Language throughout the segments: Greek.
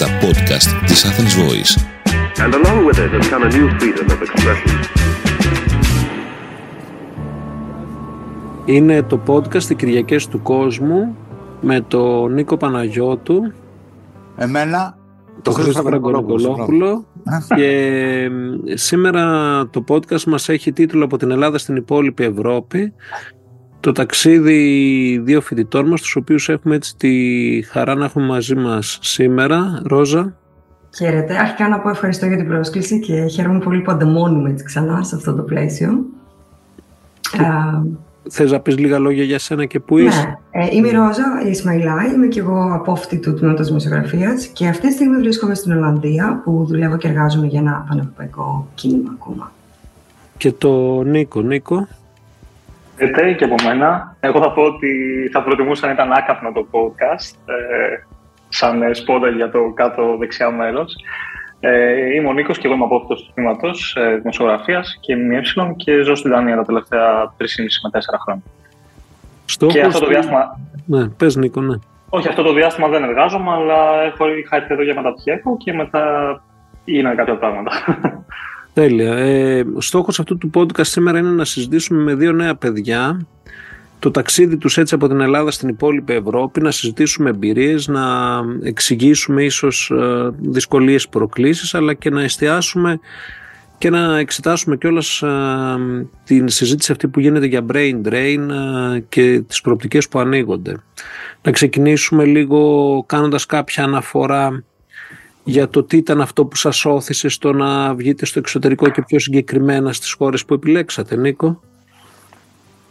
τα podcast της Athens Voice. And along with it has come a new freedom of expression. Είναι το podcast «Οι Κυριακές του Κόσμου» με τον Νίκο Παναγιώτου, Εμένα τον Χρήστο Φραγκονικολόπουλο και σήμερα το podcast μας έχει τίτλο «Από την Ελλάδα στην υπόλοιπη Ευρώπη» το ταξίδι δύο φοιτητών μας, τους οποίους έχουμε έτσι τη χαρά να έχουμε μαζί μας σήμερα. Ρόζα. Χαίρετε. Αρχικά να πω ευχαριστώ για την πρόσκληση και χαίρομαι πολύ που ανταμώνουμε έτσι ξανά σε αυτό το πλαίσιο. Θες να πεις λίγα λόγια για σένα και πού είσαι; Ναι, είμαι η Ρόζα Ισμαϊλάη, είμαι και εγώ απόφοιτη του τμήματος Δημοσιογραφίας και αυτή τη στιγμή βρίσκομαι στην Ολλανδία που δουλεύω και εργάζομαι για ένα πανευρωπαϊκό κίνημα ακόμα. Και το Νίκο. Νίκο. Ετέ και από μένα. Εγώ θα πω ότι θα προτιμούσα να ήταν άκαπνο το podcast, ε, σαν σπόντα για το κάτω δεξιά μέρος. Ε, είμαι ο Νίκος και εγώ είμαι απόφυτο του τμήματος ε, δημοσιογραφίας και ΜΕ και ζω στη Δανία τα τελευταία 3,5 με 4 χρόνια. Στόχος και αυτό το διάστημα. Ναι, πες Νίκο, ναι. Όχι, αυτό το διάστημα δεν εργάζομαι, αλλά έχω, είχα έρθει εδώ για μεταπτυχιακό και μετά γίνανε κάποια πράγματα. Τέλεια. Ε, στόχος αυτού του podcast σήμερα είναι να συζητήσουμε με δύο νέα παιδιά το ταξίδι τους έτσι από την Ελλάδα στην υπόλοιπη Ευρώπη, να συζητήσουμε εμπειρίες, να εξηγήσουμε ίσως ε, δυσκολίες προκλήσεις, αλλά και να εστιάσουμε και να εξετάσουμε κιόλας ε, την συζήτηση αυτή που γίνεται για brain drain ε, και τις προοπτικές που ανοίγονται. Να ξεκινήσουμε λίγο κάνοντας κάποια αναφορά για το τι ήταν αυτό που σας όθησε στο να βγείτε στο εξωτερικό και πιο συγκεκριμένα στις χώρες που επιλέξατε, Νίκο;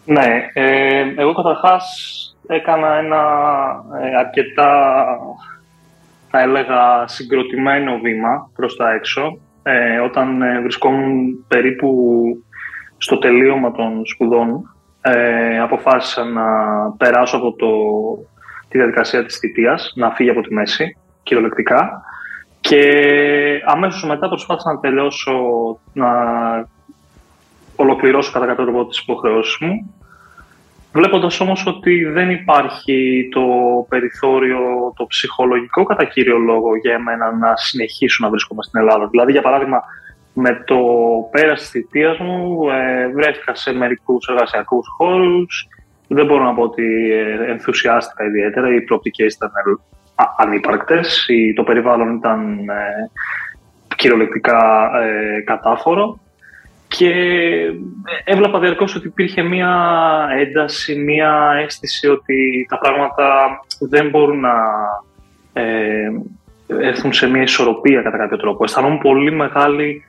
Ναι, ε, εγώ καταρχάς έκανα ένα ε, αρκετά, θα έλεγα, συγκροτημένο βήμα προς τα έξω. Ε, όταν ε, βρισκόμουν περίπου στο τελείωμα των σπουδών, ε, αποφάσισα να περάσω από το, τη διαδικασία της θητείας, να φύγει από τη μέση, κυριολεκτικά. Και αμέσως μετά προσπάθησα να τελειώσω, να ολοκληρώσω κατά κάποιο τρόπο τις υποχρεώσεις μου Βλέποντας όμως ότι δεν υπάρχει το περιθώριο, το ψυχολογικό κατά κύριο λόγο για εμένα να συνεχίσω να βρίσκομαι στην Ελλάδα. Δηλαδή, για παράδειγμα, με το πέρας της θητείας μου ε, βρέθηκα σε μερικούς εργασιακούς χώρους. Δεν μπορώ να πω ότι ε, ενθουσιάστηκα ιδιαίτερα. Οι προοπτικές ήταν ανύπαρκτες. Το περιβάλλον ήταν ε, κυριολεκτικά ε, κατάφορο. Και έβλεπα διαρκώς ότι υπήρχε μία ένταση, μία αίσθηση ότι τα πράγματα δεν μπορούν να ε, έρθουν σε μία ισορροπία κατά κάποιο τρόπο. Αισθανόμουν πολύ μεγάλη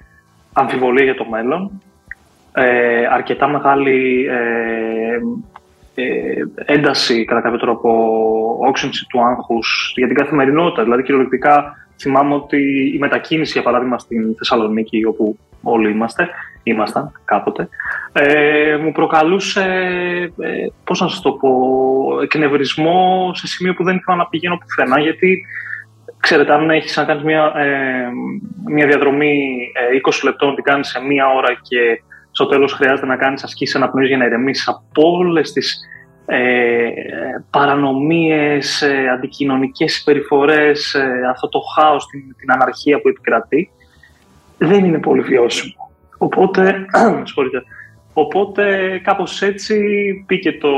αμφιβολία για το μέλλον, ε, αρκετά μεγάλη ε, ε, ένταση κατά κάποιο τρόπο, όξυνση του άγχους για την καθημερινότητα. Δηλαδή κυριολεκτικά θυμάμαι ότι η μετακίνηση για παράδειγμα στην Θεσσαλονίκη όπου όλοι είμαστε, ήμασταν κάποτε, ε, μου προκαλούσε, ε, πώς να σας το πω, εκνευρισμό σε σημείο που δεν ήθελα να πηγαίνω πουθενά, γιατί ξέρετε, αν έχεις να κάνεις μια, ε, μια διαδρομή 20 ε, λεπτών, την κάνεις σε μία ώρα και στο τέλος χρειάζεται να κάνεις ασκήσεις αναπνοής για να ηρεμήσεις από όλες τις ε, παρανομίες, ε, αντικοινωνικές συμπεριφορές, ε, αυτό το χάος, την, την αναρχία που επικρατεί, δεν είναι πολύ βιώσιμο. Οπότε, οπότε κάπως έτσι μπήκε, το,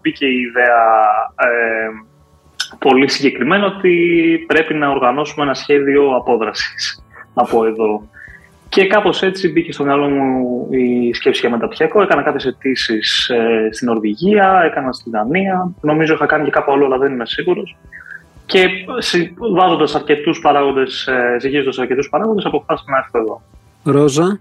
μπήκε η ιδέα ε, πολύ συγκεκριμένα ότι πρέπει να οργανώσουμε ένα σχέδιο απόδρασης από εδώ. Και κάπως έτσι μπήκε στο μυαλό μου η σκέψη για μεταπτυχιακό. Έκανα κάποιες αιτήσεις ε, στην Νορβηγία, έκανα στην Δανία. Νομίζω είχα κάνει και κάπου άλλο, αλλά δεν είμαι σίγουρος. Και βάζοντας αρκετούς παράγοντες, ε, ζυγίζοντας αρκετούς παράγοντες, αποφάσισα να έρθω εδώ. Ρόζα.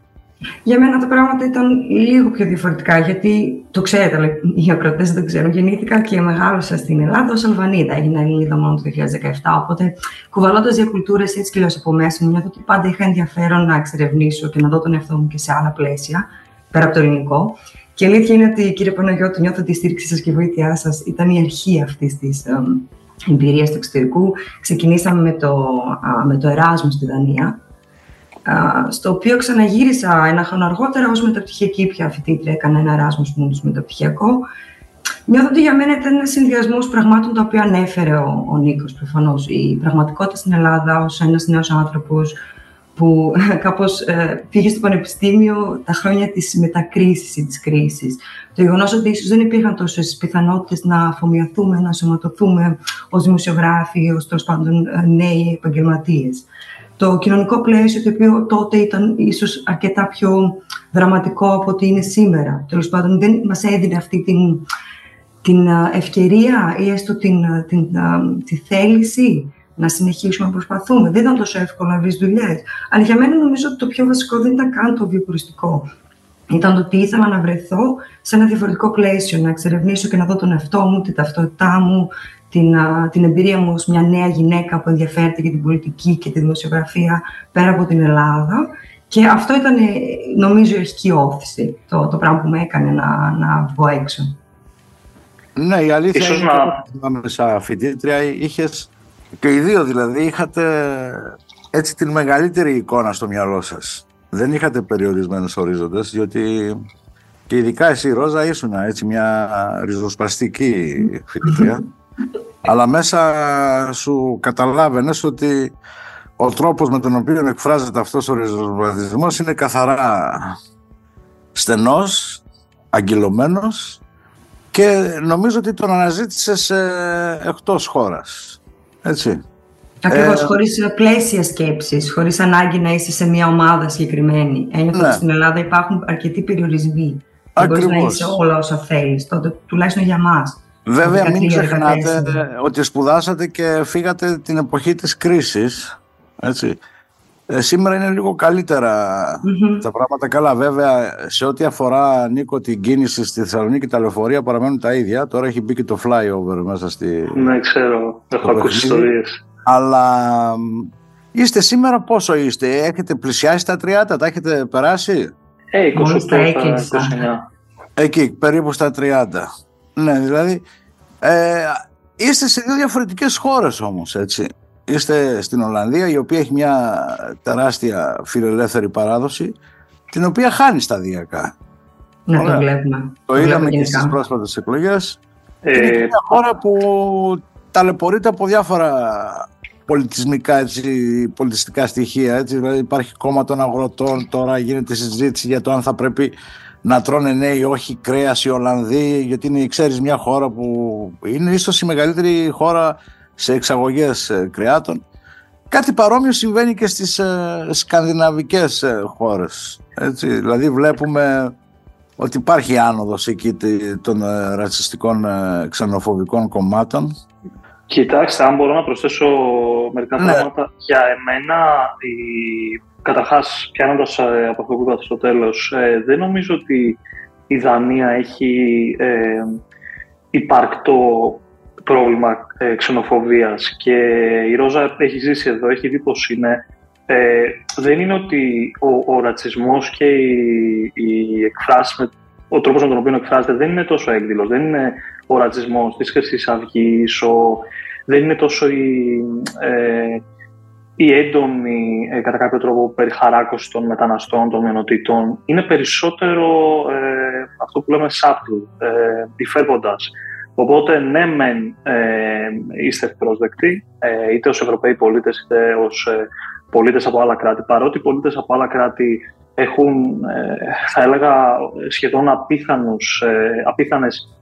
Για μένα τα πράγματα ήταν λίγο πιο διαφορετικά, γιατί το ξέρετε, αλλά οι ακροτέ δεν το ξέρουν. Γεννήθηκα και μεγάλωσα στην Ελλάδα ως Αλβανίδα. Έγινα Ελληνίδα μόνο το 2017. Οπότε, κουβαλώντας για κουλτούρες έτσι και λέω από μέσα μου, νιώθω ότι πάντα είχα ενδιαφέρον να εξερευνήσω και να δω τον εαυτό μου και σε άλλα πλαίσια, πέρα από το ελληνικό. Και η αλήθεια είναι ότι, κύριε Παναγιώτη, νιώθω ότι η στήριξή σας και η βοήθειά σας ήταν η αρχή αυτής της εμπειρίας του εξωτερικού. Ξεκινήσαμε με το, με το Εράσμο στη Δανία, στο οποίο ξαναγύρισα ένα χρόνο αργότερα ως μεταπτυχιακή πια φοιτήτρια, έκανα ένα Erasmus Mundus μεταπτυχιακό Νιώθω ότι για μένα ήταν ένας συνδυασμός πραγμάτων τα οποία ανέφερε ο, ο Νίκος προφανώς. Η πραγματικότητα στην Ελλάδα ως ένας νέος άνθρωπος που κάπως ε, πήγε στο πανεπιστήμιο τα χρόνια της μετακρίσης ή της κρίσης. Το γεγονός ότι ίσως δεν υπήρχαν τόσες πιθανότητες να αφομοιωθούμε, να σωματωθούμε ως δημοσιογράφοι, ως τέλος πάντων ε, νέοι επαγγελματίες. Το κοινωνικό πλαίσιο το οποίο τότε ήταν ίσως αρκετά πιο δραματικό από ό,τι είναι σήμερα. Τέλος πάντων δεν μας έδινε αυτή την, την ε, ευκαιρία ή έστω την, ε, την, την, τη θέληση να συνεχίσουμε να προσπαθούμε. Δεν ήταν τόσο εύκολο να βρεις δουλειές. Αλλά για μένα νομίζω ότι το πιο βασικό δεν ήταν καν το βιοποριστικό. Ήταν το ότι ήθελα να βρεθώ σε ένα διαφορετικό πλαίσιο, να εξερευνήσω και να δω τον εαυτό μου, την ταυτότητά μου, την, την εμπειρία μου ως μια νέα γυναίκα που ενδιαφέρεται για την πολιτική και τη δημοσιογραφία πέρα από την Ελλάδα. Και αυτό ήταν, νομίζω, η αρχική όθηση, το, το πράγμα που με έκανε να, να βγω έξω. Ναι, η αλήθεια είναι να... ότι σαν φοιτήτρια είχες και οι δύο δηλαδή είχατε έτσι την μεγαλύτερη εικόνα στο μυαλό σας. Δεν είχατε περιορισμένους ορίζοντες, διότι και ειδικά εσύ Ρόζα ήσουν έτσι μια ριζοσπαστική φοιτητρία. Αλλά μέσα σου καταλάβαινες ότι ο τρόπος με τον οποίο εκφράζεται αυτός ο ριζοσπαστισμός είναι καθαρά στενός, αγκυλωμένος και νομίζω ότι τον αναζήτησες ε, εκτός χώρας. Έτσι. Ακριβώς, ε, χωρίς πλαίσια σκέψης, χωρίς ανάγκη να είσαι σε μια ομάδα συγκεκριμένη. Ένιωθα ναι. ότι στην Ελλάδα υπάρχουν αρκετοί περιορισμοί. Δεν μπορείς να είσαι όλα όσα θέλεις, τότε τουλάχιστον για μας. Βέβαια μην ξεχνάτε ότι σπουδάσατε και φύγατε την εποχή της κρίσης. Έτσι. Ε, σήμερα είναι λίγο τα πράγματα καλά. Βέβαια, σε ό,τι αφορά, Νίκο, την κίνηση στη Θεσσαλονίκη, τα λεωφορεία παραμένουν τα ίδια. Τώρα έχει μπει και το flyover μέσα στη... Ναι, ξέρω. Έχω ακούσει ιστορίες. Αλλά είστε σήμερα πόσο είστε, έχετε πλησιάσει τα 30, τα έχετε περάσει; Ε, 28, 29. Εκεί, περίπου στα 30. Ναι, δηλαδή, ε, είστε σε δύο διαφορετικές χώρες όμως, έτσι. Είστε στην Ολλανδία, η οποία έχει μια τεράστια φιλελεύθερη παράδοση, την οποία χάνεις σταδιακά. Να το βλέπουμε. Το, είδαμε και στις πρόσφατες εκλογές. Ε, είναι μια χώρα που ταλαιπωρείται από διάφορα πολιτισμικά, έτσι, πολιτιστικά στοιχεία. Έτσι. Δηλαδή υπάρχει κόμμα των αγροτών, τώρα γίνεται συζήτηση για το αν θα πρέπει να τρώνε νέοι όχι κρέας οι Ολλανδοί, γιατί είναι, ξέρεις, μια χώρα που είναι ίσως η μεγαλύτερη χώρα σε εξαγωγές ε, κρεάτων. Κάτι παρόμοιο συμβαίνει και στις ε, σκανδιναβικές ε, χώρες. Έτσι. Δηλαδή βλέπουμε ότι υπάρχει άνοδος εκεί των ε, ρατσιστικών ε, ξενοφοβικών κομμάτων. Κοιτάξτε, αν μπορώ να προσθέσω μερικά ναι. πράγματα. Για εμένα, η... καταρχάς, πιάνοντας από αυτό που είπατε στο τέλος, δεν νομίζω ότι η Δανία έχει υπαρκτό πρόβλημα ε, ξενοφοβίας και η Ρόζα έχει ζήσει εδώ, έχει δει πώς είναι. Ε, δεν είναι ότι ο, ο ρατσισμός και η, η εκφράση, ο τρόπος με τον οποίο εκφράζεται δεν είναι τόσο έκδηλος. Δεν είναι ο ρατσισμός της Χρυσής Αυγής, δεν είναι τόσο η, ε, η έντονη, ε, κατά κάποιο τρόπο, περιχαράκωση των μεταναστών, των μειονοτήτων. Είναι περισσότερο ε, αυτό που λέμε subtle, ε, υφέρποντας. Οπότε, ναι, μεν ε, είστε πρόσδεκτοι, ε, είτε ως Ευρωπαίοι πολίτες, είτε ως ε, πολίτες από άλλα κράτη. Παρότι οι πολίτες από άλλα κράτη έχουν, ε, θα έλεγα, σχεδόν απίθανους, ε, απίθανες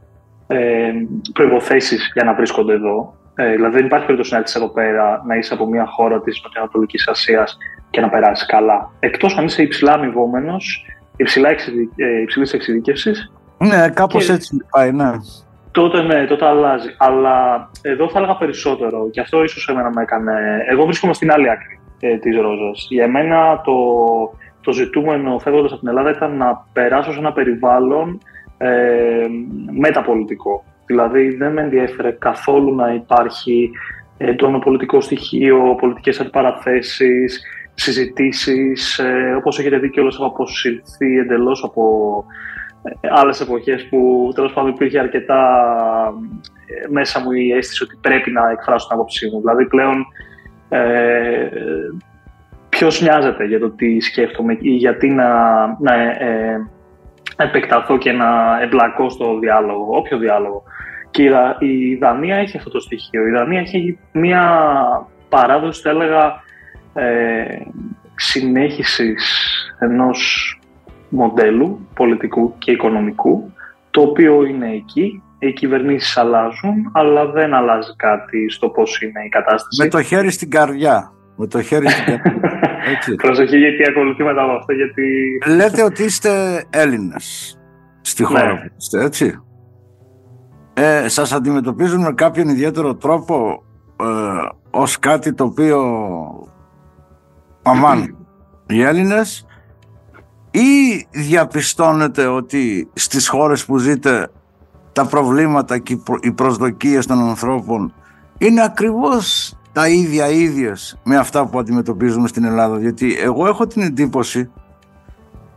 ε, προϋποθέσεις για να βρίσκονται εδώ. Ε, δηλαδή, δεν υπάρχει περίπτωση να έρθεις εδώ πέρα, να είσαι από μια χώρα της Νοτιοανατολικής Ασίας και να περάσεις καλά. Εκτός αν είσαι υψηλά αμοιβόμενος, υψηλά υψηλής εξειδικεύσης. Ναι, κάπως έτσι πάει, ναι. Τότε ναι, τότε αλλάζει. Αλλά εδώ θα έλεγα περισσότερο. Και αυτό ίσως εμένα με έκανε. Εγώ βρίσκομαι στην άλλη άκρη ε, της Ρόζας. Για μένα το, το ζητούμενο φεύγοντας από την Ελλάδα ήταν να περάσω σε ένα περιβάλλον ε, μεταπολιτικό. Δηλαδή δεν με ενδιαφέρε καθόλου να υπάρχει έντονο πολιτικό στοιχείο, πολιτικές αντιπαραθέσεις, συζητήσεις, ε, όπως έχετε δει και όλες έχω αποσυρθεί εντελώς από άλλες εποχές που τέλος πάντων υπήρχε αρκετά ε, μέσα μου η αίσθηση ότι πρέπει να εκφράσω την άποψή μου. Δηλαδή πλέον ε, ποιος νοιάζεται για το τι σκέφτομαι ή γιατί να, να ε, επεκταθώ και να εμπλακώ στο διάλογο, όποιο διάλογο. Και η Δανία έχει αυτό το στοιχείο. Η Δανία έχει μια παράδοση, θα έλεγα, ε, συνέχισης ενός μοντέλου πολιτικού και οικονομικού, το οποίο είναι εκεί, οι κυβερνήσεις αλλάζουν, αλλά δεν αλλάζει κάτι στο πώς είναι η κατάσταση. Με το χέρι στην καρδιά. Με το χέρι στην καρδιά. Έτσι. Προσοχή γιατί ακολουθεί μετά από αυτό, γιατί... Λέτε ότι είστε Έλληνες στη χώρα Ναι. που είστε, έτσι. Ε, σας αντιμετωπίζουν με κάποιον ιδιαίτερο τρόπο ε, ως κάτι το οποίο αμάν οι Έλληνες ή διαπιστώνετε ότι στις χώρες που ζείτε τα προβλήματα και οι προ- οι προσδοκίες των ανθρώπων είναι ακριβώς τα ίδια ίδιες με αυτά που αντιμετωπίζουμε στην Ελλάδα γιατί εγώ έχω την εντύπωση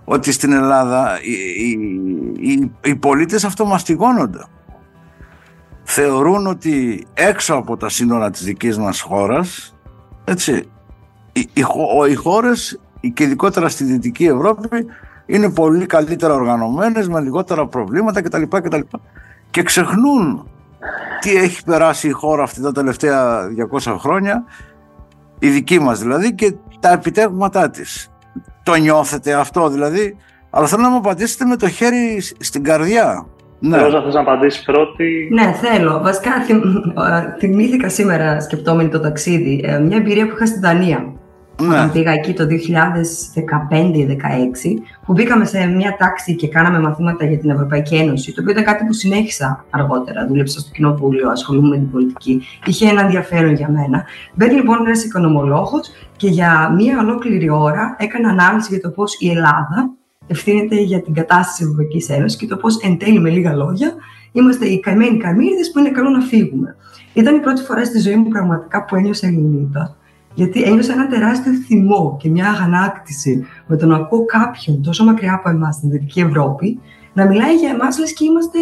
ότι στην Ελλάδα οι, οι, οι, οι πολίτες αυτομαστιγώνονται θεωρούν ότι έξω από τα σύνορα της δικής μας χώρας έτσι, οι, οι, χω- οι χώρες και ειδικότερα στη Δυτική Ευρώπη είναι πολύ καλύτερα οργανωμένες με λιγότερα προβλήματα κτλ. κτλ. Και ξεχνούν τι έχει περάσει η χώρα αυτή τα τελευταία 200 χρόνια η δική μας δηλαδή και τα επιτεύγματά της. Το νιώθετε αυτό δηλαδή αλλά θέλω να μου απαντήσετε με το χέρι σ- στην καρδιά. Ναι. Ρόζα, θες να απαντήσεις πρώτη; Ναι, θέλω. Βασικά θυμ, ε, θυμήθηκα σήμερα σκεπτόμενη το ταξίδι ε, μια εμπειρία που είχα στη Δανία. Ναι. Όταν πήγα εκεί το 2015-2016, που μπήκαμε σε μια τάξη και κάναμε μαθήματα για την Ευρωπαϊκή Ένωση, το οποίο ήταν κάτι που συνέχισα αργότερα. Δούλεψα στο κοινοβούλιο, ασχολούμαι με την πολιτική. Είχε ένα ενδιαφέρον για μένα. Μπαίνει λοιπόν ένας οικονομολόγος και για μία ολόκληρη ώρα έκανε ανάλυση για το πώς η Ελλάδα ευθύνεται για την κατάσταση της Ευρωπαϊκής Ένωσης και το πώς εν τέλει, με λίγα λόγια, είμαστε οι καημένοι καμίδε που είναι καλό να φύγουμε. Ήταν η πρώτη φορά στη ζωή μου πραγματικά που ένιωσα Ελληνίδα. Γιατί ένιωσα ένα τεράστιο θυμό και μια αγανάκτηση με το να ακούω κάποιον τόσο μακριά από εμάς στην Δυτική Ευρώπη να μιλάει για εμάς λες και είμαστε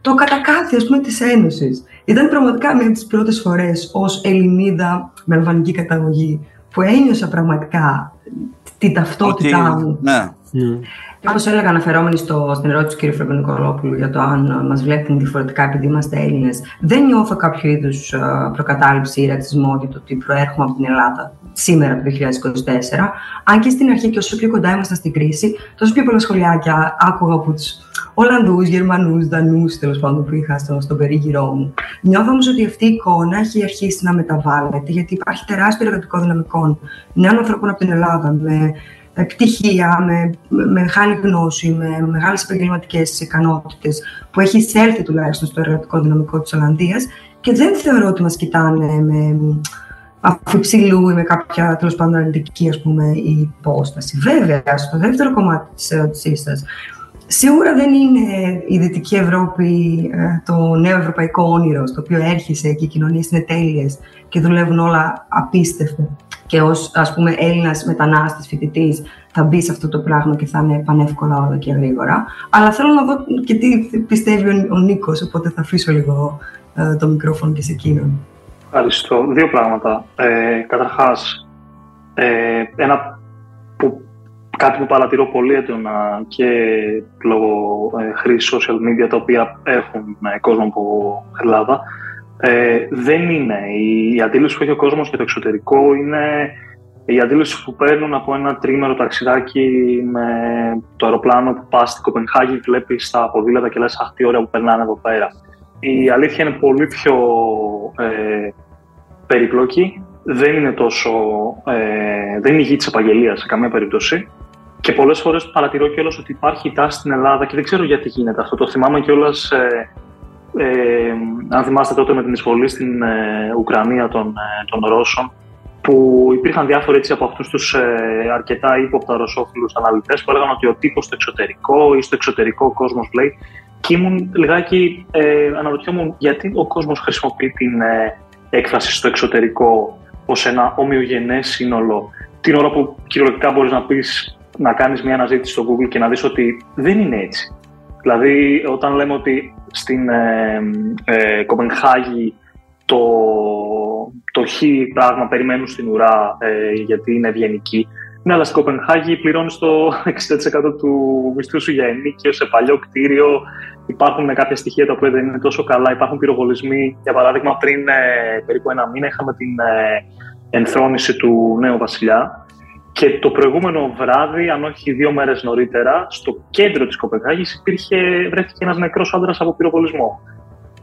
το κατακάθι ας πούμε, της Ένωσης. Ήταν πραγματικά μια από τις πρώτες φορές ως Ελληνίδα με αλβανική καταγωγή που ένιωσα πραγματικά την ταυτότητά μου. ναι. Όπω έλεγα, αναφερόμενοι στο, στην ερώτηση του κ. Φραγκονικολόπουλου για το αν μας βλέπουν διαφορετικά επειδή είμαστε Έλληνες, δεν νιώθω κάποιο είδους προκατάληψη ή ρατσισμό για το ότι προέρχομαι από την Ελλάδα σήμερα το 2024. Αν και στην αρχή και όσο πιο κοντά ήμασταν στην κρίση, τόσο πιο πολλά σχολιάκια άκουγα από τους Ολλανδούς, Γερμανούς, Δανούς τέλος πάντων που είχα στο, στον περίγυρό μου. Νιώθω όμως ότι αυτή η εικόνα έχει αρχίσει να μεταβάλλεται, γιατί υπάρχει τεράστιο εργατικό δυναμικό νέων ανθρώπων από την Ελλάδα με ε, πτυχία, με, με μεγάλη γνώση, με μεγάλες επαγγελματικές ικανότητες που έχει εισέλθει τουλάχιστον στο εργατικό δυναμικό της Ολλανδίας και δεν θεωρώ ότι μας κοιτάνε με αφιψηλού ή με κάποια τέλος πάντων αρνητική ας πούμε, υπόσταση. Βέβαια, στο δεύτερο κομμάτι της ερώτησής σας, Σίγουρα δεν είναι η Δυτική Ευρώπη ε, το νέο ευρωπαϊκό όνειρο, στο οποίο έρχεσαι και οι κοινωνίες είναι τέλειες και δουλεύουν όλα απίστευτα. Και ως ας πούμε Έλληνας μετανάστης, φοιτητής, θα μπει σε αυτό το πράγμα και θα είναι πανεύκολα όλα και γρήγορα. Αλλά θέλω να δω και τι πιστεύει ο, ο Νίκος, οπότε θα αφήσω λίγο ε, το μικρόφωνο και σε εκείνον. Ευχαριστώ. Δύο πράγματα. Ε, καταρχάς, ε, ένα που, κάτι που παρατηρώ πολύ έντονα και λόγω ε, χρήση social media τα οποία έχουν ε, κόσμο από Ελλάδα, ε, δεν είναι. Η, η αντίληψη που έχει ο κόσμος για το εξωτερικό είναι η αντίληψη που παίρνουν από ένα τρίμερο ταξιδάκι με το αεροπλάνο που πας στην Κοπενχάγη, βλέπεις τα ποδήλατα και λες «Αχ, τι ωραία που περνάνε εδώ πέρα». Η αλήθεια είναι πολύ πιο ε, περίπλοκη, δεν είναι τόσο, ε, δεν είναι η γη της επαγγελίας σε καμία περίπτωση και πολλές φορές παρατηρώ κιόλας ότι υπάρχει τάση στην Ελλάδα και δεν ξέρω γιατί γίνεται αυτό. Το θυμάμαι κιόλας, ε, ε, αν θυμάστε τότε με την εισβολή στην ε, Ουκρανία των, ε, των Ρώσων, που υπήρχαν διάφοροι έτσι, από αυτούς τους ε, αρκετά ύποπτα ρωσόφιλους αναλυτές που έλεγαν ότι ο τύπος στο εξωτερικό ή στο εξωτερικό ο κόσμος λέει. Και ήμουν λιγάκι, ε, αναρωτιόμουν γιατί ο κόσμος χρησιμοποιεί την ε, έκφραση στο εξωτερικό ως ένα ομοιογενές σύνολο, την ώρα που κυριολεκτικά μπορείς να πεις να κάνεις μια αναζήτηση στο Google και να δεις ότι δεν είναι έτσι. Δηλαδή, όταν λέμε ότι στην ε, ε, Κοπενχάγη το, το χ πράγμα περιμένουν στην ουρά ε, γιατί είναι ευγενική. Ναι, αλλά στην Κοπενχάγη πληρώνεις το 60% του μισθού σου για ενίκιο σε παλιό κτίριο. Υπάρχουν κάποια στοιχεία τα οποία δεν είναι τόσο καλά. Υπάρχουν πυροβολισμοί. Για παράδειγμα, πριν ε, περίπου ένα μήνα είχαμε την ε, ενθρόνηση του νέου βασιλιά. Και το προηγούμενο βράδυ, αν όχι δύο μέρες νωρίτερα, στο κέντρο της Κοπενχάγη βρέθηκε ένας νεκρός άντρας από πυροβολισμό.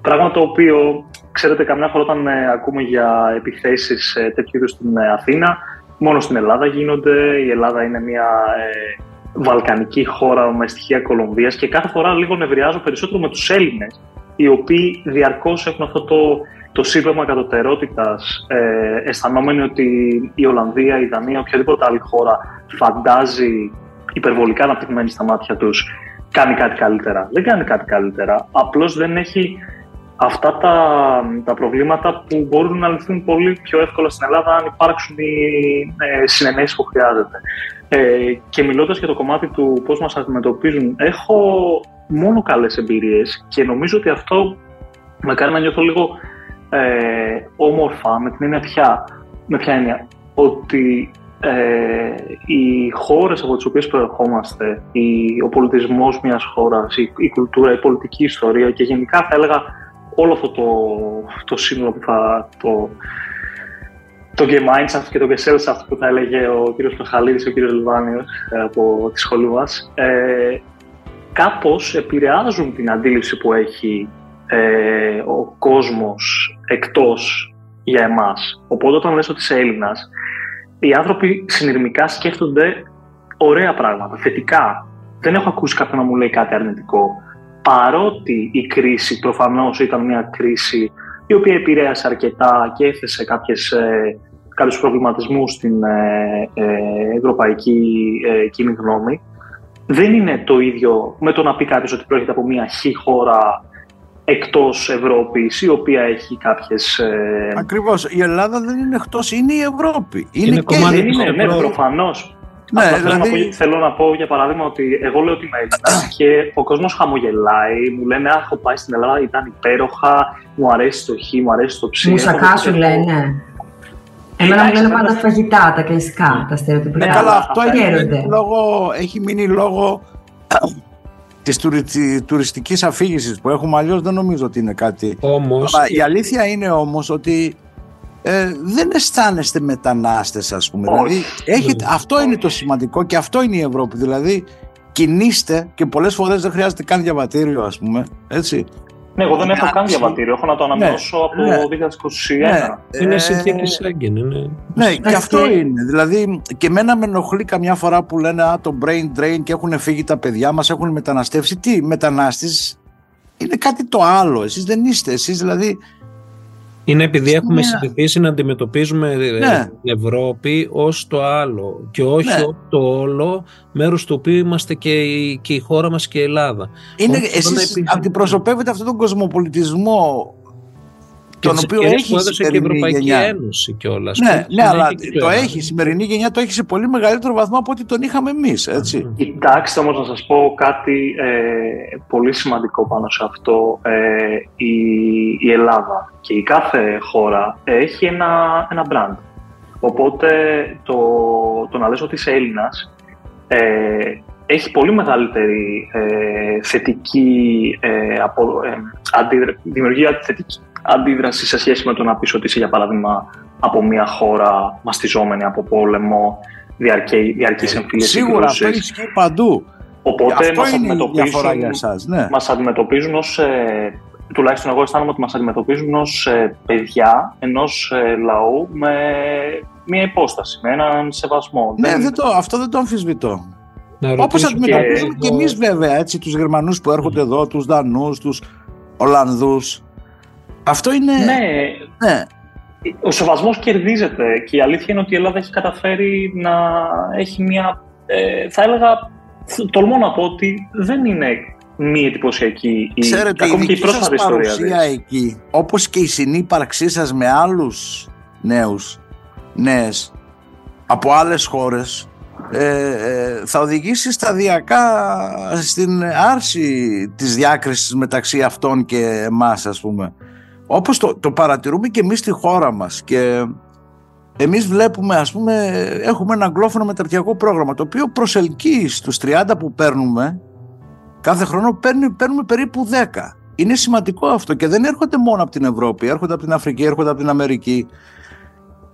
Πράγμα το οποίο, ξέρετε, καμιά φορά όταν ε, ακούμε για επιθέσεις ε, τέτοιου είδους στην ε, Αθήνα, μόνο στην Ελλάδα γίνονται. Η Ελλάδα είναι μια ε, βαλκανική χώρα με στοιχεία Κολομβίας και κάθε φορά λίγο νευριάζω περισσότερο με τους Έλληνες, οι οποίοι διαρκώς έχουν αυτό το, το σύμπλεγμα κατωτερότητα, ε, αισθανόμενοι ότι η Ολλανδία, η Δανία, οποιαδήποτε άλλη χώρα φαντάζει υπερβολικά αναπτυγμένη στα μάτια τους, κάνει κάτι καλύτερα. Δεν κάνει κάτι καλύτερα. Απλώς δεν έχει αυτά τα, τα προβλήματα που μπορούν να λυθούν πολύ πιο εύκολα στην Ελλάδα αν υπάρξουν οι ε, συνενέσεις που χρειάζεται. Ε, και μιλώντας για το κομμάτι του πώς μας αντιμετωπίζουν, έχω μόνο καλές εμπειρίες και νομίζω ότι αυτό με κάνει να νιώθω λίγο ε, όμορφα με την έννοια πια, με ποια έννοια, ότι ε, οι χώρες από τις οποίες προερχόμαστε, η, ο πολιτισμός μιας χώρας, η, η κουλτούρα, η πολιτική ιστορία και γενικά θα έλεγα όλο αυτό το, το σύνολο που θα. Το, το Gemeinschaft και το Gesellschaft που θα έλεγε ο κύριος Πεχαλίδης και ο κύριος Λιβάνιος ε, από τη σχολή μας, ε, κάπως επηρεάζουν την αντίληψη που έχει ε, ο κόσμος εκτός για εμάς. Οπότε όταν λες ότι είσαι Έλληνας, οι άνθρωποι συνειρμικά σκέφτονται ωραία πράγματα, θετικά. Δεν έχω ακούσει κάποιον να μου λέει κάτι αρνητικό παρότι η κρίση προφανώς ήταν μια κρίση η οποία επηρέασε αρκετά και έθεσε κάποιες, ε, κάποιους προβληματισμούς στην ε, ε, ευρωπαϊκή ε, κοινή γνώμη, δεν είναι το ίδιο με το να πει κάποιος ότι πρόκειται από μια χή χώρα εκτός Ευρώπης η οποία έχει κάποιες... Ε... Ακριβώς. Η Ελλάδα δεν είναι εκτός, είναι η Ευρώπη. Είναι, είναι και κομμάτι είναι, ναι, προφανώς. Ναι, Αυτό δηλαδή... θέλω, να πω, θέλω να πω για παράδειγμα ότι εγώ λέω ότι είμαι Έλληνας και ο κόσμος χαμογελάει. Μου λένε Αχ, έχω πάει στην Ελλάδα, ήταν υπέροχα. Μου αρέσει το χ, μου αρέσει το ψ. Μουσακά σου λένε. Εμένα μου λένε πάντα φαγητά, τα κλασικά, τα στερεοτυπικά. Ναι, καλά, αυτό έχει, λόγω, έχει μείνει λόγω της τουριστικής αφήγησης που έχουμε. Αλλιώς δεν νομίζω ότι είναι κάτι. Όμως... η αλήθεια είναι όμως ότι ε, δεν αισθάνεστε μετανάστες ας πούμε. Δηλαδή, έχετε, αυτό είναι το σημαντικό και αυτό είναι η Ευρώπη. Δηλαδή κινείστε και πολλές φορές δεν χρειάζεται καν διαβατήριο ας πούμε. Έτσι. Ναι, εγώ δεν έχω καν διαβατήριο. Έχω να το ανανεώσω ναι, από το 2021. Ναι, ναι, είναι συνθήκη Σέγγεν. Είναι... Ναι, και αυτό είναι. Δηλαδή, και μένα με ενοχλεί καμιά φορά που λένε Α, το brain drain και έχουν φύγει τα παιδιά μας, έχουν μεταναστεύσει. Τι, μετανάστη είναι κάτι το άλλο. Εσείς δεν είστε. Εσείς δηλαδή είναι επειδή έχουμε συνηθίσει να αντιμετωπίζουμε ε, ναι. την Ευρώπη ως το άλλο και όχι ναι. ως το όλο μέρος του οποίου είμαστε και η, και η χώρα μας και η Ελλάδα. Είναι, εσείς αντιπροσωπεύετε αυτόν τον κοσμοπολιτισμό τον οποίο έχει που έδωσε και η Ευρωπαϊκή γενιά. Ένωση κιόλας. Ναι, ναι αλλά το έχει. Η σημερινή γενιά το έχει σε πολύ μεγαλύτερο βαθμό από ό,τι τον είχαμε εμείς. Κοιτάξτε όμως να σας πω κάτι ε, πολύ σημαντικό πάνω σε αυτό. Ε, η, η Ελλάδα και η κάθε χώρα έχει ένα, ένα brand. Οπότε το, το να λες ότι είσαι Έλληνας ε, έχει πολύ μεγαλύτερη ε, θετική ε, απο, ε, δημιουργία θετική αντίδραση σε σχέση με το να πεις ότι είσαι για παράδειγμα από μια χώρα μαστιζόμενη από πόλεμο, διαρκή, διαρκής ε, Σίγουρα αυτό ισχύει παντού. Οπότε μας αντιμετωπίζουν, για εσάς, ναι. μας αντιμετωπίζουν ως, ε, τουλάχιστον εγώ αισθάνομαι ότι μας αντιμετωπίζουν ως ε, παιδιά ενός ε, λαού με μια υπόσταση, με έναν σεβασμό. Ναι, δεν... το, αυτό δεν το αμφισβητώ. Όπως αντιμετωπίζουμε και, και εμείς, βέβαια, έτσι, τους Γερμανούς που έρχονται εδώ, τους Δανούς, τους Ολλανδούς. Αυτό είναι. Ναι. ναι. Ο σεβασμός κερδίζεται και η αλήθεια είναι ότι η Ελλάδα έχει καταφέρει να έχει μια. Ε, θα έλεγα, τολμώ να πω ότι δεν είναι μη εντυπωσιακή η, Ξέρετε, ακόμη η και η πρόσφατη ιστορία παρουσία εκεί, όπως και η συνύπαρξή σας με άλλους νέους, νέες, από άλλες χώρες, ε, ε, θα οδηγήσει σταδιακά στην άρση της διάκρισης μεταξύ αυτών και εμάς ας πούμε όπως το, το παρατηρούμε και εμείς στη χώρα μας και εμείς βλέπουμε, ας πούμε, έχουμε ένα αγγλόφωνο μεταπτυχιακό πρόγραμμα το οποίο προσελκύει στους 30 που παίρνουμε κάθε χρόνο παίρνουμε, παίρνουμε περίπου 10. Είναι σημαντικό αυτό και δεν έρχονται μόνο από την Ευρώπη, έρχονται από την Αφρική, έρχονται από την Αμερική.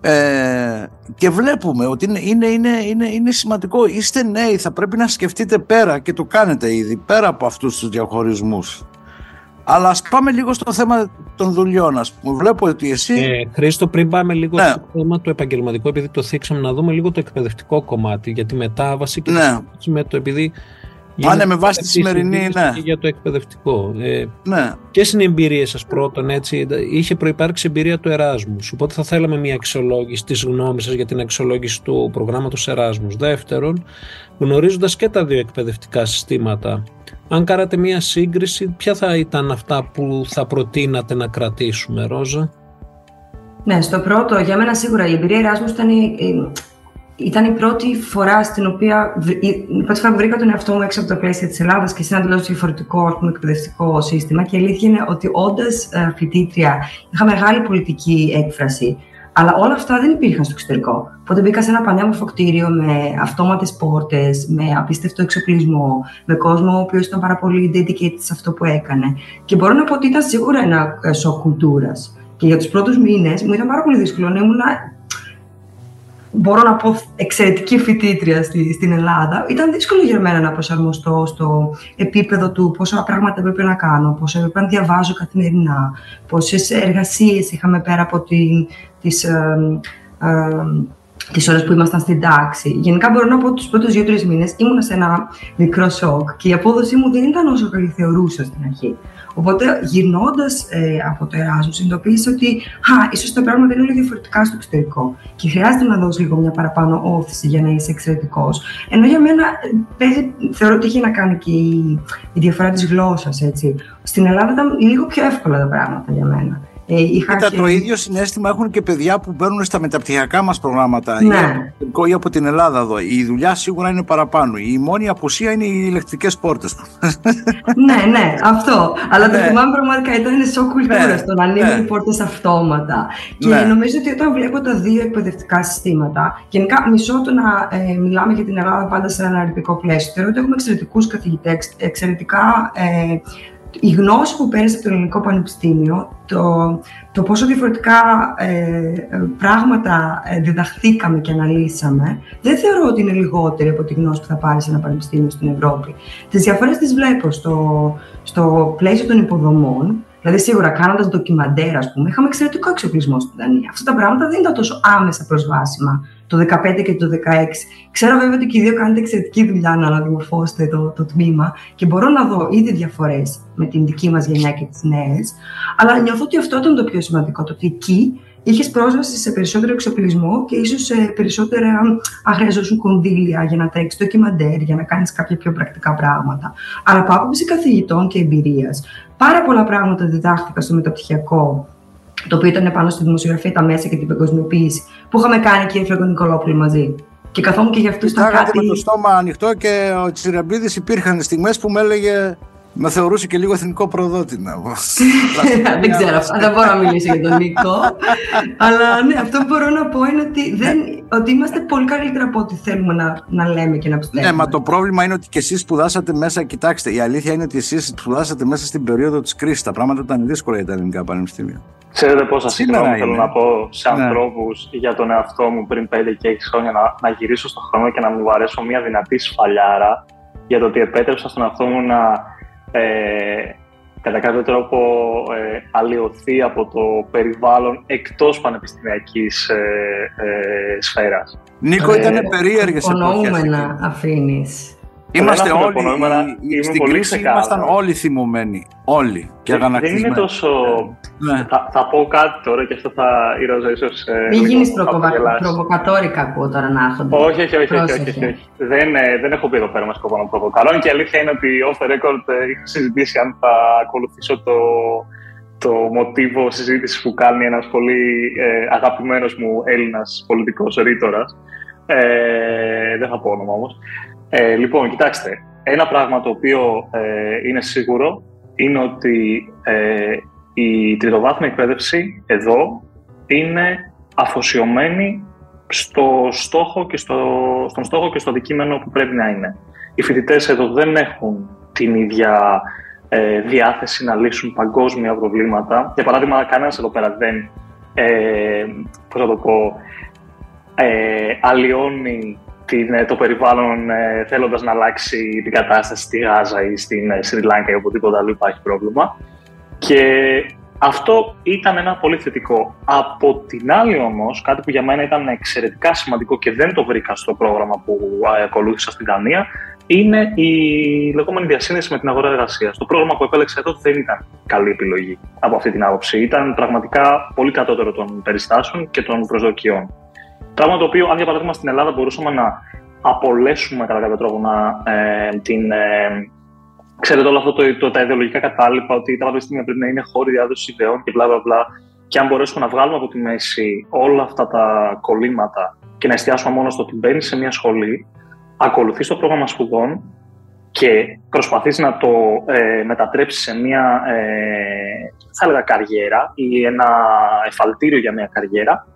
Ε, και βλέπουμε ότι είναι, είναι, είναι, είναι, είναι σημαντικό. Είστε νέοι, θα πρέπει να σκεφτείτε πέρα και το κάνετε ήδη, πέρα από αυτούς τους διαχωρισμούς. Αλλά ας πάμε λίγο στο θέμα των δουλειών, ας πούμε. Βλέπω ότι εσύ... Ε, Χρήστο, πριν πάμε λίγο ναι. στο θέμα του επαγγελματικού, επειδή το θίξαμε, να δούμε λίγο το εκπαιδευτικό κομμάτι, για τη μετάβαση και ναι. με το επειδή Πάνε με βάση τη σημερινή, ναι. για το εκπαιδευτικό. Ε, ναι. Ποιες είναι οι εμπειρίες σας πρώτον, έτσι; Είχε προπάρξει εμπειρία του Εράσμους. Οπότε θα θέλαμε μια αξιολόγηση της γνώμης σας για την αξιολόγηση του προγράμματος Εράσμους. Δεύτερον, γνωρίζοντας και τα δύο εκπαιδευτικά συστήματα, αν κάνατε μια σύγκριση, ποια θα ήταν αυτά που θα προτείνατε να κρατήσουμε, Ρόζα; Ναι, στο πρώτο, για μένα σίγουρα η εμπειρία Εράσμου ήταν η, ήταν η πρώτη φορά στην οποία. Η πρώτη φορά που βρήκα τον εαυτό μου έξω από τα πλαίσια της Ελλάδας και σε ένα τελείω διαφορετικό πούμε, εκπαιδευτικό σύστημα. Και η αλήθεια είναι ότι όντας ε, φοιτήτρια είχα μεγάλη πολιτική έκφραση. Αλλά όλα αυτά δεν υπήρχαν στο εξωτερικό. Οπότε μπήκα σε ένα πανέμορφο κτίριο με αυτόματες πόρτες, με απίστευτο εξοπλισμό, με κόσμο ο οποίος ήταν πάρα πολύ dedicated σε αυτό που έκανε. Και μπορώ να πω ότι ήταν σίγουρα ένα ε, σοκ κουλτούρας. Και για τους πρώτους μήνες μου ήταν πάρα πολύ δύσκολο να ήμουν μπορώ να πω εξαιρετική φοιτήτρια στη, στην Ελλάδα. Ήταν δύσκολο για μένα να προσαρμοστώ στο επίπεδο του πόσα πράγματα έπρεπε να κάνω, πόσα έπρεπε να διαβάζω καθημερινά, πόσες εργασίες είχαμε πέρα από την, τις, ε, ε, τις ώρες που ήμασταν στην τάξη. Γενικά μπορώ να πω ότι τους πρώτους δύο-τρεις μήνες ήμουν σε ένα μικρό σοκ και η απόδοσή μου δεν ήταν όσο καλή θεωρούσα στην αρχή. Οπότε, γυρνώντας ε, από το Εράσμο, συνειδητοποίησα ότι α, ίσως τα πράγματα είναι λίγο διαφορετικά στο εξωτερικό και χρειάζεται να δώσει λίγο μια παραπάνω όθηση για να είσαι εξαιρετικός. Ενώ για μένα παίζει, θεωρώ ότι έχει να κάνει και η, η διαφορά της γλώσσας. Στην Ελλάδα ήταν λίγο πιο εύκολα τα πράγματα για μένα. Ε, είχα Κοίτα, και... το ίδιο συνέστημα έχουν και παιδιά που μπαίνουν στα μεταπτυχιακά μας προγράμματα ναι. ή, από την Ελλάδα εδώ. Η δουλειά σίγουρα είναι παραπάνω. Η μόνη απουσία είναι οι ηλεκτρικές πόρτες. ναι, ναι, αυτό. Αλλά το ναι. θυμάμαι πραγματικά ήταν σοκ κουλτούρα ναι. το να ανοίγουν ναι. οι πόρτες αυτόματα. Και ναι. νομίζω ότι όταν βλέπω τα δύο εκπαιδευτικά συστήματα, γενικά μισό το να ε, μιλάμε για την Ελλάδα πάντα σε ένα αριθμικό πλαίσιο. Θεωρώ ότι έχουμε εξαιρετικούς καθηγητές, εξαιρετικά ε, η γνώση που παίρνεις από το Ελληνικό Πανεπιστήμιο, το, το πόσο διαφορετικά ε, πράγματα ε, διδαχθήκαμε και αναλύσαμε, δεν θεωρώ ότι είναι λιγότερη από τη γνώση που θα πάρεις σε ένα πανεπιστήμιο στην Ευρώπη. Τις διαφορές τις βλέπω στο, στο πλαίσιο των υποδομών. Δηλαδή, σίγουρα κάνοντας ντοκιμαντέρ, ας πούμε, είχαμε εξαιρετικό εξοπλισμό στην Δανία. Αυτά τα πράγματα δεν ήταν τόσο άμεσα προσβάσιμα το 2015 και το 2016. Ξέρω βέβαια ότι και οι δύο κάνετε εξαιρετική δουλειά να αναδιαμορφώσετε το, το τμήμα και μπορώ να δω ήδη διαφορές με την δική μας γενιά και τις νέες. Αλλά νιώθω ότι αυτό ήταν το πιο σημαντικό. Το ότι εκεί είχες πρόσβαση σε περισσότερο εξοπλισμό και ίσως σε περισσότερα, αν χρειαζόσουν κονδύλια για να τρέξεις το κυμαντέρ, για να κάνεις κάποια πιο πρακτικά πράγματα. Αλλά από άποψη καθηγητών και εμπειρίας, πάρα πολλά πράγματα διδάχθηκα στο μεταπτυχιακό το οποίο ήταν πάνω στη δημοσιογραφία, τα μέσα και την παγκοσμιοποίηση, που είχαμε κάνει και η Φραγκο Νικολόπουλη μαζί. Και καθόμουν και για αυτούς τα κάτι. με το στόμα ανοιχτό και ο Τσιραμπίδης υπήρχαν στιγμές που με έλεγε με θεωρούσε και λίγο εθνικό προδότη δεν ξέρω, δεν μπορώ να μιλήσω για τον Νίκο. αλλά ναι, αυτό που μπορώ να πω είναι ότι, δεν, ότι είμαστε πολύ καλύτερα από ό,τι θέλουμε να, να λέμε και να πιστεύουμε. Ναι, μα το πρόβλημα είναι ότι και εσείς σπουδάσατε μέσα. Κοιτάξτε, η αλήθεια είναι ότι εσείς σπουδάσατε μέσα στην περίοδο της κρίσης. Τα πράγματα ήταν δύσκολα για τα ελληνικά πανεπιστήμια. Ξέρετε πόσα συγγνώμη θέλω να πω σε ναι. ανθρώπους για τον εαυτό μου πριν 5 και 6 χρόνια να, να γυρίσω στον χρόνο και να μου αρέσω μια δυνατή σφαλιάρα για το ότι επέτρεψα στον εαυτό μου να ε, κατά κάποιο τρόπο ε, αλλοιωθεί από το περιβάλλον εκτός πανεπιστημιακής ε, ε, σφαίρας. Νίκο, ήταν ε, περίεργες εποχές. να αφήνεις. Είμαστε όλοι, η, στην κρίση ήμασταν όλοι θυμωμένοι. Όλοι. Και δεν, δεν είναι τόσο... Ναι. Θα, θα, πω κάτι τώρα και αυτό θα ήραζα ίσως... Ε, Μην γίνεις προβοκατόρικα ακούω τώρα να έρχονται. Όχι, όχι, όχι. όχι, όχι, όχι. Δεν, ε, δεν έχω πει εδώ πέρα με σκοπό να προβοκαρώ. Και η αλήθεια είναι ότι off the record ε, είχα συζητήσει αν θα ακολουθήσω το, το μοτίβο συζήτησης που κάνει ένας πολύ ε, αγαπημένος μου Έλληνας πολιτικός ρήτορας. Ε, δεν θα πω όνομα όμως. Ε, λοιπόν, κοιτάξτε, ένα πράγμα το οποίο ε, είναι σίγουρο είναι ότι ε, η τριτοβάθμια εκπαίδευση εδώ είναι αφοσιωμένη στο στόχο και στο, στον στόχο και στο αντικείμενο που πρέπει να είναι. Οι φοιτητές εδώ δεν έχουν την ίδια ε, διάθεση να λύσουν παγκόσμια προβλήματα. Για παράδειγμα, κανένας εδώ πέρα δεν ε, πώς θα το πω, ε, αλλοιώνει την, ε, το περιβάλλον ε, θέλοντας να αλλάξει την κατάσταση στη Γάζα ή στην ε, Σρι Λάγκα ή οπουδήποτε άλλο υπάρχει πρόβλημα. Και αυτό ήταν ένα πολύ θετικό. Από την άλλη όμως, κάτι που για μένα ήταν εξαιρετικά σημαντικό και δεν το βρήκα στο πρόγραμμα που ακολούθησα στην Δανία, είναι η λεγόμενη διασύνδεση με την αγορά εργασίας. Το πρόγραμμα που επέλεξα εδώ δεν ήταν καλή επιλογή από αυτή την άποψη. Ήταν πραγματικά πολύ κατώτερο των περιστάσεων και των προσδοκιών. Πράγμα το οποίο, αν για παράδειγμα στην Ελλάδα μπορούσαμε να απολέσουμε κατά κάποιο τρόπο να, ε, την. Ε, ξέρετε όλο αυτό το, το, τα ιδεολογικά κατάλοιπα, ότι τα πανεπιστήμια πρέπει να είναι χώροι διάδοσης ιδεών και μπλα μπλα μπλα. Και αν μπορέσουμε να βγάλουμε από τη μέση όλα αυτά τα κολλήματα και να εστιάσουμε μόνο στο ότι μπαίνει σε μια σχολή, ακολουθείς το πρόγραμμα σπουδών και προσπαθείς να το ε, μετατρέψεις σε μια, ε, θα έλεγα, καριέρα ή ένα εφαλτήριο για μια καριέρα,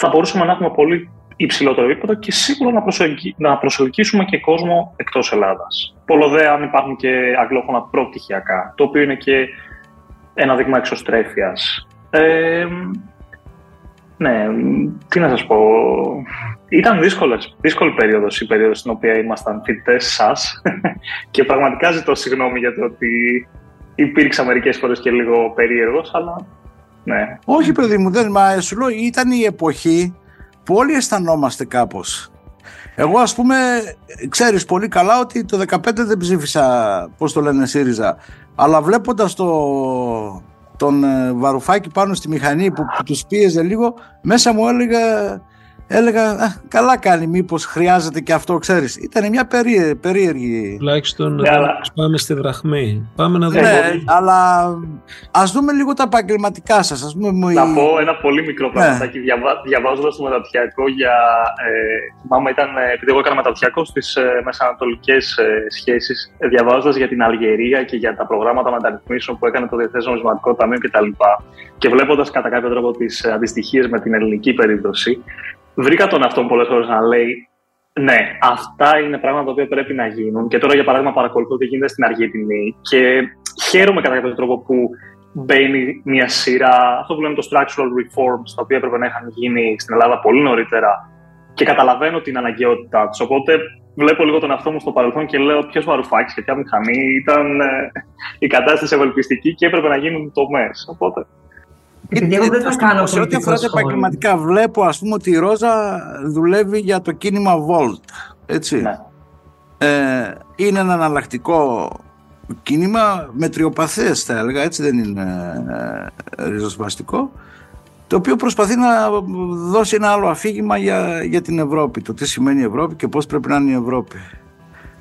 θα μπορούσαμε να έχουμε πολύ υψηλότερο επίπεδο και σίγουρα να, να προσελκύσουμε και κόσμο εκτός Ελλάδας. Πολλοδέ αν υπάρχουν και αγγλόφωνα προπτυχιακά, το οποίο είναι και ένα δείγμα εξωστρέφειας. Ε, ναι, τι να σας πω. Ήταν δύσκολες, δύσκολη περίοδος η περίοδος στην οποία ήμασταν φοιτητές σας και πραγματικά ζητώ συγγνώμη για το ότι υπήρξα μερικές φορές και λίγο περίεργος, αλλά ναι. Όχι παιδί μου, δεν, μα σου λέω ήταν η εποχή που όλοι αισθανόμαστε κάπως. Εγώ ας πούμε, ξέρεις πολύ καλά ότι το 15 δεν ψήφισα, πώς το λένε ΣΥΡΙΖΑ, αλλά βλέποντας το, τον ε, Βαρουφάκη πάνω στη μηχανή που, που τους πίεζε λίγο, μέσα μου έλεγα έλεγα καλά κάνει μήπως χρειάζεται και αυτό ξέρεις ήταν μια περί, περίεργη τουλάχιστον να πάμε στη δραχμή πάμε να δούμε ναι, αλλά ας δούμε λίγο τα επαγγελματικά σας ας πούμε, να πω ένα πολύ μικρό ναι. πραγματάκι ναι. Διαβα, διαβάζοντας το μεταπτυχιακό για ε, θυμάμαι ήταν επειδή εγώ έκανα μεταπτυχιακό στις ε, μεσανατολικές ε, σχέσεις ε, διαβάζοντας για την Αλγερία και για τα προγράμματα μεταρρυθμίσεων που έκανε το Διεθνές Νομισματικό Ταμείο κτλ. Και, και βλέποντας κατά κάποιο τρόπο τις αντιστοιχίες με την ελληνική περίπτωση βρήκα τον αυτόν πολλές φορές να λέει ναι, αυτά είναι πράγματα τα οποία πρέπει να γίνουν. Και τώρα, για παράδειγμα, παρακολουθώ τι γίνεται στην Αργεντινή και χαίρομαι κατά κάποιο τρόπο που μπαίνει μια σειρά, αυτό που λέμε το structural reforms, τα οποία έπρεπε να είχαν γίνει στην Ελλάδα πολύ νωρίτερα και καταλαβαίνω την αναγκαιότητά τους. Οπότε βλέπω λίγο τον εαυτό μου στο παρελθόν και λέω ποιος βαρουφάκι και ποια μηχανή ήταν ε, η κατάσταση ευελπιστική και έπρεπε να γίνουν τομές. Οπότε επειδή εγώ δεν θα κάνω Σε ό,τι αφορά τα επαγγελματικά, βλέπω ας πούμε ότι η Ρόζα δουλεύει για το κίνημα Volt. Έτσι. Ναι. Ε, είναι ένα αναλλακτικό κίνημα μετριοπαθές θα έλεγα, έτσι δεν είναι ε, ριζοσπαστικό το οποίο προσπαθεί να δώσει ένα άλλο αφήγημα για, για την Ευρώπη, το τι σημαίνει η Ευρώπη και πώς πρέπει να είναι η Ευρώπη.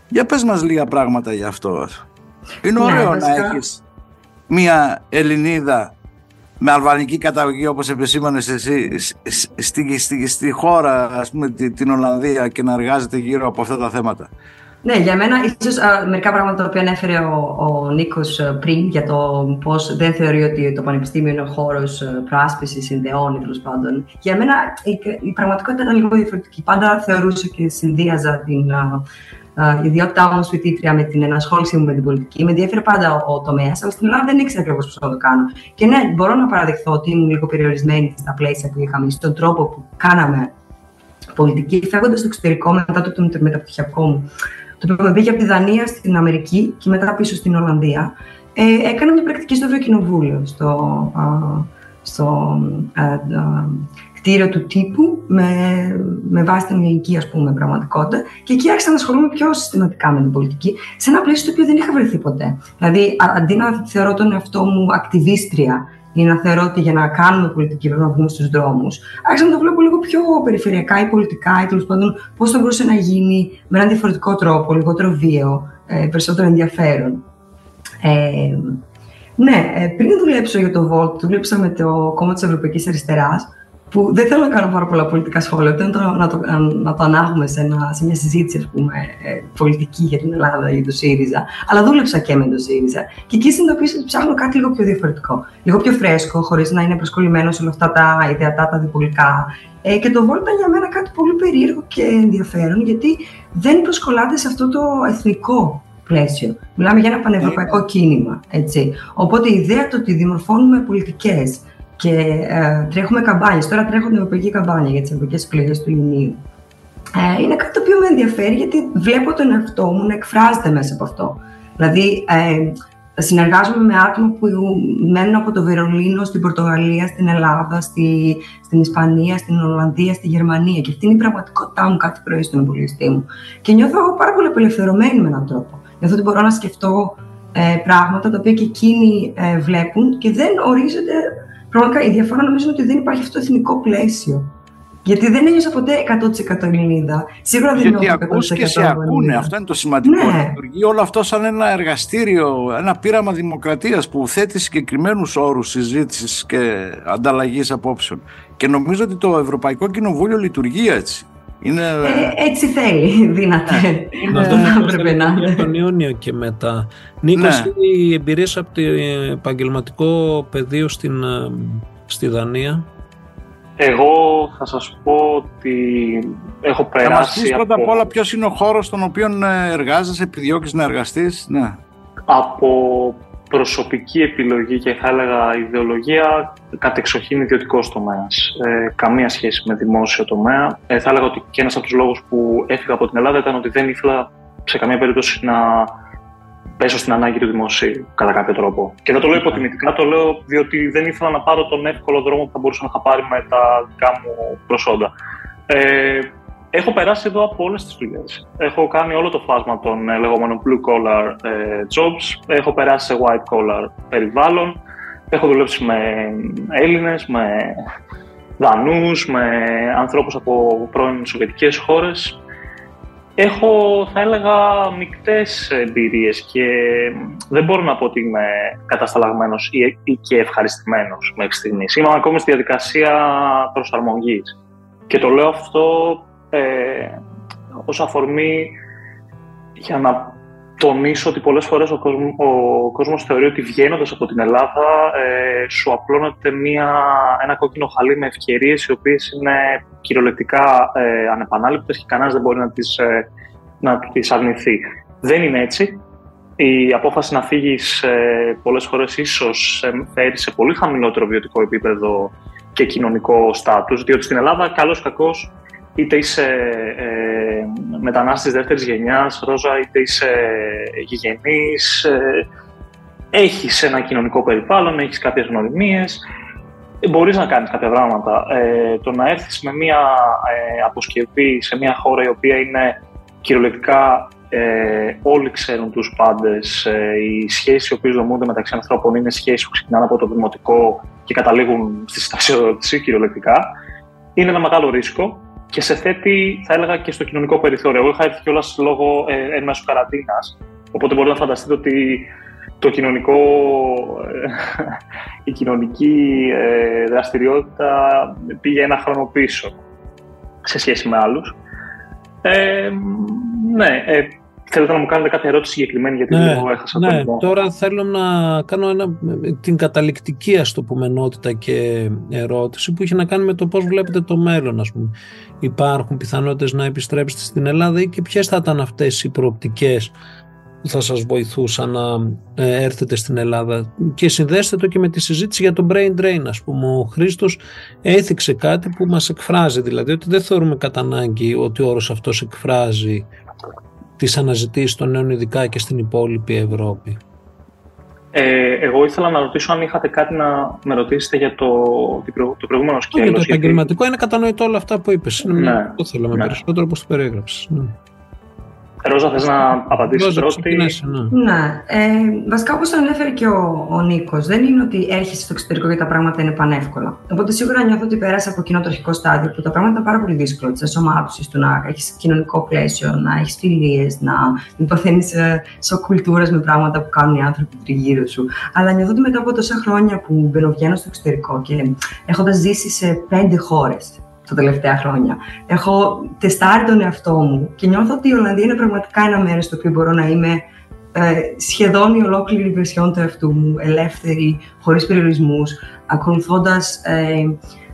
Για πες μας λίγα πράγματα για αυτό. Είναι ναι, ωραίο να έχεις μία Ελληνίδα με αλβανική καταγωγή όπως επισήμανες εσύ στη, στη, στη, χώρα ας πούμε την Ολλανδία και να εργάζεται γύρω από αυτά τα θέματα. Ναι, για μένα ίσως α, μερικά πράγματα τα οποία ανέφερε ο, ο Νίκος πριν για το πώς δεν θεωρεί ότι το πανεπιστήμιο είναι ο χώρος προάσπισης συνδεών τέλος πάντων. Για μένα η, η, πραγματικότητα ήταν λίγο διαφορετική. Πάντα θεωρούσα και συνδύαζα την η ιδιότητά μου ως φοιτήτρια με την ενασχόλησή μου με την πολιτική. Με ενδιαφέρει πάντα ο, ο τομέας, αλλά στην Ελλάδα δεν ήξερα ακριβώς πώς θα το κάνω. Και ναι, μπορώ να παραδεχθώ ότι ήμουν λίγο περιορισμένη στα πλαίσια που είχαμε, στον τρόπο που κάναμε πολιτική, φεύγοντας στο εξωτερικό μετά το, το μεταπτυχιακό μου. Το οποίο με πήγε από τη Δανία στην Αμερική και μετά πίσω στην Ολλανδία. Ε, έκανα μια πρακτική στο Ευρωκοινοβούλιο, στο, α, στο α, α, κτίριο του τύπου με, με βάση την ελληνική ας πούμε, πραγματικότητα. Και εκεί άρχισα να ασχολούμαι πιο συστηματικά με την πολιτική, σε ένα πλαίσιο το οποίο δεν είχα βρεθεί ποτέ. Δηλαδή, αντί να θεωρώ τον εαυτό μου ακτιβίστρια ή να θεωρώ ότι για να κάνουμε πολιτική πρέπει να βγούμε στους δρόμους, άρχισα να το βλέπω λίγο πιο περιφερειακά ή πολιτικά, ή τέλος πάντων πώς θα μπορούσε να γίνει με έναν διαφορετικό τρόπο, λιγότερο βίαιο, ε, περισσότερο ενδιαφέρον. Ε, ναι, ε, πριν δουλέψω για το Volt, δούλεψα με το κόμμα της Ευρωπαϊκής Αριστεράς, που δεν θέλω να κάνω πάρα πολλά πολιτικά σχόλια, ούτε να το, να το, να το ανάγουμε σε, ένα, σε μια συζήτηση ας πούμε, ε, πολιτική για την Ελλάδα ή το ΣΥΡΙΖΑ, αλλά δούλεψα και με το ΣΥΡΙΖΑ. Και εκεί συνειδητοποίησα ότι ψάχνω κάτι λίγο πιο διαφορετικό. Λίγο πιο φρέσκο, χωρίς να είναι προσκολλημένος σε όλα αυτά τα ιδεατά, τα διπολικά. Ε, και το Volt ήταν για μένα κάτι πολύ περίεργο και ενδιαφέρον, γιατί δεν προσκολάται σε αυτό το εθνικό πλαίσιο. Μιλάμε για ένα πανευρωπαϊκό ναι. κίνημα. Έτσι. Οπότε η ιδέα του ότι δημορφώνουμε πολιτικές και ε, τρέχουμε καμπάνιες. Τώρα τρέχουν ευρωπαϊκή καμπάνια για τις ευρωπαϊκές εκλογές του Ιουνίου. Ε, είναι κάτι το οποίο με ενδιαφέρει γιατί βλέπω τον εαυτό μου να εκφράζεται μέσα από αυτό. Δηλαδή, ε, συνεργάζομαι με άτομα που μένουν από το Βερολίνο στην Πορτογαλία, στην Ελλάδα, στη, στην Ισπανία, στην Ολλανδία, στη Γερμανία. Και αυτή είναι η πραγματικότητά μου κάθε πρωί στον υπολογιστή μου. Και νιώθω πάρα πολύ απελευθερωμένη με έναν τρόπο. Νιώθω ότι μπορώ να σκεφτώ ε, πράγματα τα οποία και εκείνοι ε, βλέπουν και δεν ορίζονται Πραγματικά η διαφορά νομίζω είναι ότι δεν υπάρχει αυτό το εθνικό πλαίσιο. Γιατί δεν ένιωσα ποτέ 100% Ελληνίδα. Σίγουρα δεν Γιατί ακούς και σε ακούνε. Αυτό είναι το σημαντικό. Ναι. Λειτουργεί όλο αυτό σαν ένα εργαστήριο, ένα πείραμα δημοκρατίας που θέτει συγκεκριμένους όρους συζήτησης και ανταλλαγής απόψεων. Και νομίζω ότι το Ευρωπαϊκό Κοινοβούλιο λειτουργεί έτσι. Είναι... Ε, έτσι θέλει, δύναται. Ναι. Αυτό έπρεπε να είναι. τον Ιούνιο και μετά. Νίκος, ναι. η εμπειρία από το επαγγελματικό πεδίο στην, ε, στη Δανία; Εγώ θα σας πω ότι έχω περάσει... Θα μας πεις πρώτα απ' όλα ποιος είναι ο χώρος στον οποίο ε, εργάζεσαι, επιδιώκεις να εργαστείς; Ναι. Από προσωπική επιλογή και θα έλεγα ιδεολογία κατεξοχήν ιδιωτικό τομέα. Ε, καμία σχέση με δημόσιο τομέα. Ε, θα έλεγα ότι και ένας από τους λόγους που έφυγα από την Ελλάδα ήταν ότι δεν ήθελα σε καμία περίπτωση να πέσω στην ανάγκη του δημοσίου κατά κάποιο τρόπο. Και δεν το λέω υποτιμητικά, το λέω διότι δεν ήθελα να πάρω τον εύκολο δρόμο που θα μπορούσα να είχα πάρει με τα δικά μου προσόντα. Ε, Έχω περάσει εδώ από όλες τις δουλειές. Έχω κάνει όλο το φάσμα των ε, λεγόμενων blue collar ε, jobs. Έχω περάσει σε white collar περιβάλλον. Έχω δουλέψει με Έλληνες, με Δανούς, με ανθρώπους από πρώην Σοβιετικές χώρες. Έχω, θα έλεγα, μικτές εμπειρίες και δεν μπορώ να πω ότι είμαι κατασταλαγμένος ή, ή και ευχαριστημένος μέχρι στιγμής. Είμαι ακόμη στη διαδικασία προσαρμογής. Και το λέω αυτό ε, ως αφορμή για να τονίσω ότι πολλές φορές ο, κόσμος, ο κόσμος θεωρεί ότι βγαίνοντας από την Ελλάδα ε, σου απλώνεται μια, ένα κόκκινο χαλί με ευκαιρίες οι οποίες είναι κυριολεκτικά ε, ανεπανάληπτες και κανένας δεν μπορεί να τις, ε, να τις αρνηθεί. Δεν είναι έτσι. Η απόφαση να φύγεις ε, πολλές φορές ίσως φέρει σε πολύ χαμηλότερο βιωτικό επίπεδο και κοινωνικό στάτους, διότι στην Ελλάδα καλώς κακός είτε είσαι ε, μετανάστης δεύτερης γενιάς, Ρόζα, είτε είσαι γηγενής, ε, έχεις ένα κοινωνικό περιβάλλον, έχεις κάποιες γνωριμίες, μπορείς να κάνεις κάποια πράγματα. Ε, το να έρθεις με μια ε, αποσκευή σε μια χώρα η οποία είναι κυριολεκτικά ε, όλοι ξέρουν τους πάντες, ε, οι σχέσεις οι οποίες δομούνται μεταξύ ανθρώπων είναι σχέσεις που ξεκινάνε από το δημοτικό και καταλήγουν στη συνταξιοδότηση κυριολεκτικά. Είναι ένα μεγάλο ρίσκο και σε θέτει, θα έλεγα, και στο κοινωνικό περιθώριο. Εγώ είχα έρθει κιόλας λόγω ε, εν μέσω καραντίνας. Οπότε μπορείτε να φανταστείτε ότι το κοινωνικό, ε, η κοινωνική ε, δραστηριότητα πήγε ένα χρόνο πίσω σε σχέση με άλλους. Ε, ναι, ε, Θέλετε να μου κάνετε κάποια ερώτηση συγκεκριμένη γιατί ναι, εγώ έχασα ναι, το Τώρα θέλω να κάνω ένα, την καταληκτική ας το πούμε νότητα και ερώτηση που έχει να κάνει με το πώς βλέπετε το μέλλον ας πούμε. Υπάρχουν πιθανότητες να επιστρέψετε στην Ελλάδα ή και ποιες θα ήταν αυτές οι προοπτικές που θα σας βοηθούσαν να ε, έρθετε στην Ελλάδα. Και συνδέστε το και με τη συζήτηση για το brain drain ας πούμε. Ο Χρήστος έθιξε κάτι που μας εκφράζει δηλαδή ότι δεν θεωρούμε κατά ανάγκη ότι ο όρος αυτός εκφράζει τις αναζητήσεις των νέων ειδικά και στην υπόλοιπη Ευρώπη. Ε, εγώ ήθελα να ρωτήσω αν είχατε κάτι να με ρωτήσετε για το, το προηγούμενο σκέλος. Για το επαγγελματικό είναι κατανοητό όλα αυτά που είπες. Είναι ναι, το θέλαμε ναι. περισσότερο όπως το περιέγραψες. Ναι. Ρόζα, θες να απαντήσεις πρώτη; Ναι, ναι. Ε, βασικά όπως το ανέφερε και ο, ο Νίκος, δεν είναι ότι έρχεσαι στο εξωτερικό και τα πράγματα είναι πανεύκολα. Οπότε σίγουρα νιώθω ότι πέρασα από κοινό το αρχικό στάδιο που τα πράγματα ήταν πάρα πολύ δύσκολα. Της ενσωμάτωση, του να έχεις κοινωνικό πλαίσιο, να έχεις φιλίες, να μην παθαίνει κουλτούρα με πράγματα που κάνουν οι άνθρωποι τριγύρω σου. Αλλά νιώθω ότι μετά από τόσα χρόνια που μπαινοβγαίνω στο εξωτερικό και έχοντας ζήσει σε πέντε χώρες τα τελευταία χρόνια. Έχω τεστάρει τον εαυτό μου και νιώθω ότι η Ολλανδία είναι πραγματικά ένα μέρος στο οποίο μπορώ να είμαι ε, σχεδόν η ολόκληρη βερσιόν του εαυτού μου, ελεύθερη, χωρίς περιορισμούς, ακολουθώντας ε,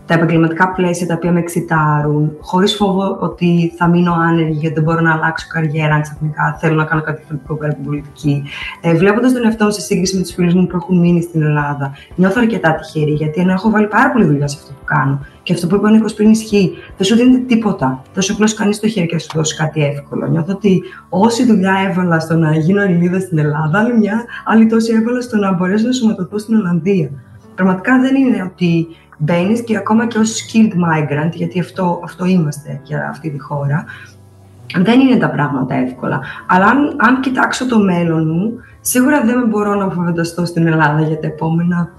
τα επαγγελματικά πλαίσια τα οποία με εξητάρουν, χωρίς φόβο ότι θα μείνω άνεργη γιατί δεν μπορώ να αλλάξω καριέρα αν ξαφνικά θέλω να κάνω κάτι διαφορετικό πέρα από την πολιτική. Ε, Βλέποντας τον εαυτό μου σε σύγκριση με τους φίλους μου που έχουν μείνει στην Ελλάδα, νιώθω αρκετά τυχερή γιατί ενώ έχω βάλει πάρα πολύ δουλειά σε αυτό που κάνω και αυτό που είπα ο Νίκο πριν ισχύει, δεν σου δίνεται τίποτα. Δεν σου απλώσει κανείς το χέρι και σου δώσει κάτι εύκολο. Νιώθω ότι όση δουλειά έβαλα στο να γίνω Ελληνίδας στην Ελλάδα, άλλη μια άλλη τόση έβαλα στο να μπορέσω να σωματωθώ στην Ολλανδία. Πραγματικά δεν είναι ότι μπαίνεις και ακόμα και ως skilled migrant, γιατί αυτό, αυτό είμαστε για αυτή τη χώρα, δεν είναι τα πράγματα εύκολα. Αλλά αν, αν κοιτάξω το μέλλον μου, σίγουρα δεν μπορώ να φανταστώ στην Ελλάδα για τα επόμενα,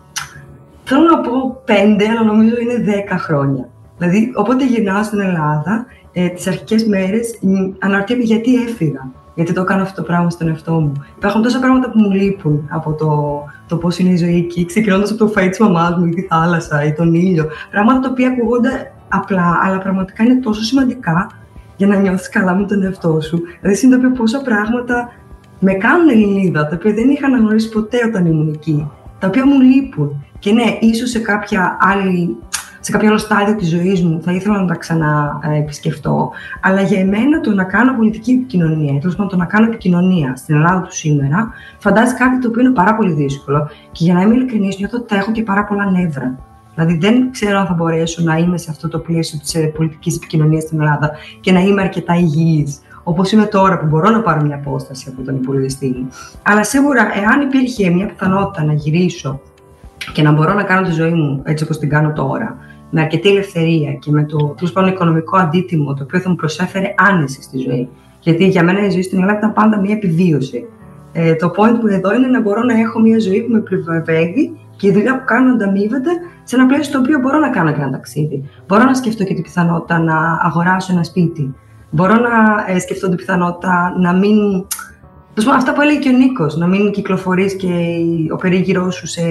θέλω να πω πέντε, αλλά νομίζω είναι δέκα χρόνια. Δηλαδή, όποτε γυρνάω στην Ελλάδα, ε, τις αρχικές μέρες αναρωτιέμαι γιατί έφυγα γιατί το κάνω αυτό το πράγμα στον εαυτό μου. Υπάρχουν τόσα πράγματα που μου λείπουν από το, το πώς είναι η ζωή εκεί, ξεκινώντας από το φαΐ της μαμάς μου ή τη θάλασσα ή τον ήλιο. Πράγματα τα οποία ακούγονται απλά, αλλά πραγματικά είναι τόσο σημαντικά για να νιώθεις καλά με τον εαυτό σου. Δηλαδή, συνειδητοποιώ πόσα πράγματα με κάνουν Ελληνίδα, τα οποία δεν είχα αναγνωρίσει ποτέ όταν ήμουν εκεί, τα οποία μου λείπουν. Και ναι, ίσως σε κάποια άλλη σε κάποιο άλλο στάδιο της ζωής μου θα ήθελα να τα ξαναεπισκεφτώ. Αλλά για εμένα το να κάνω πολιτική επικοινωνία, τέλος πάντων το να κάνω επικοινωνία στην Ελλάδα του σήμερα, φαντάζει κάτι το οποίο είναι πάρα πολύ δύσκολο. Και για να είμαι ειλικρινής, νιώθω ότι θα έχω και πάρα πολλά νεύρα. Δηλαδή, δεν ξέρω αν θα μπορέσω να είμαι σε αυτό το πλαίσιο της ε, πολιτικής επικοινωνίας στην Ελλάδα και να είμαι αρκετά υγιής, όπως είμαι τώρα που μπορώ να πάρω μια απόσταση από τον υπολογιστή μου. Αλλά σίγουρα, εάν υπήρχε μια πιθανότητα να γυρίσω και να μπορώ να κάνω τη ζωή μου έτσι όπως την κάνω τώρα, με αρκετή ελευθερία και με το τέλος πάντων οικονομικό αντίτιμο το οποίο θα μου προσέφερε άνεση στη ζωή. Γιατί για μένα η ζωή στην Ελλάδα ήταν πάντα μια επιβίωση. Ε, το point που εδώ είναι να μπορώ να έχω μια ζωή που με επιβεβαιώνει και η δουλειά που κάνω να ανταμείβεται σε ένα πλαίσιο στο οποίο μπορώ να κάνω και ένα ταξίδι. Μπορώ να σκεφτώ και την πιθανότητα να αγοράσω ένα σπίτι. Μπορώ να ε, σκεφτώ την πιθανότητα να μην αυτά που έλεγε και ο Νίκος, να μην κυκλοφορείς και ο περίγυρός σου σε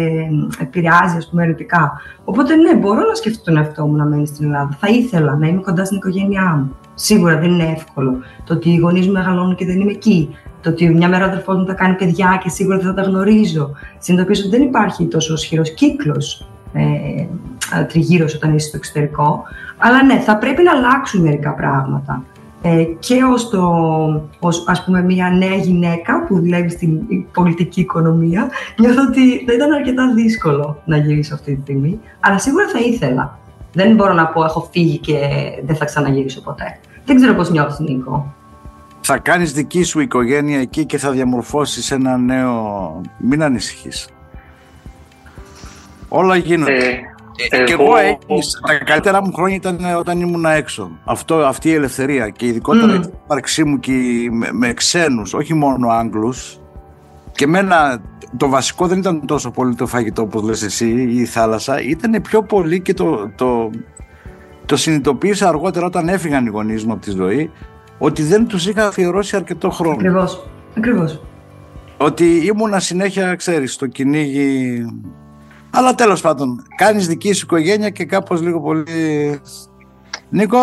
επηρεάζει, ας πούμε, αρνητικά. Οπότε, ναι, μπορώ να σκεφτώ τον εαυτό μου να μένει στην Ελλάδα. Θα ήθελα να είμαι κοντά στην οικογένειά μου. Σίγουρα δεν είναι εύκολο. Το ότι οι γονείς μου μεγαλώνουν και δεν είμαι εκεί. Το ότι μια μέρα ο αδερφό μου θα κάνει παιδιά και σίγουρα δεν θα τα γνωρίζω. Συνειδητοποιήσω ότι δεν υπάρχει τόσο ισχυρός κύκλος ε, τριγύρω όταν είσαι στο εξωτερικό. Αλλά ναι, θα πρέπει να αλλάξουν μερικά πράγματα ε, και ως, το, ως ας πούμε μια νέα γυναίκα που δουλεύει στην πολιτική οικονομία νιώθω ότι θα ήταν αρκετά δύσκολο να γυρίσω αυτή τη στιγμή αλλά σίγουρα θα ήθελα. Δεν μπορώ να πω έχω φύγει και δεν θα ξαναγυρίσω ποτέ. Δεν ξέρω πώς νιώθεις Νίκο. Θα κάνεις δική σου οικογένεια εκεί και θα διαμορφώσεις ένα νέο... Μην ανησυχείς. Όλα γίνονται. Ε, ε, και εγώ, τα καλύτερα μου χρόνια ήταν όταν ήμουν έξω. Αυτό, αυτή η ελευθερία και ειδικότερα mm. η ύπαρξή μου και με, με ξένους, όχι μόνο Άγγλους. Και εμένα το βασικό δεν ήταν τόσο πολύ το φαγητό όπως λες εσύ ή η θάλασσα, ήταν πιο πολύ και το, το, το συνειδητοποίησα αργότερα όταν έφυγαν οι γονείς μου από τη ζωή ότι δεν τους είχα αφιερώσει αρκετό χρόνο. Ακριβώς, ακριβώς. Ότι ήμουνα συνέχεια, ξέρεις, στο κυνήγι αλλά τέλος πάντων, κάνεις δική σου οικογένεια και κάπως λίγο πολύ... Νίκο;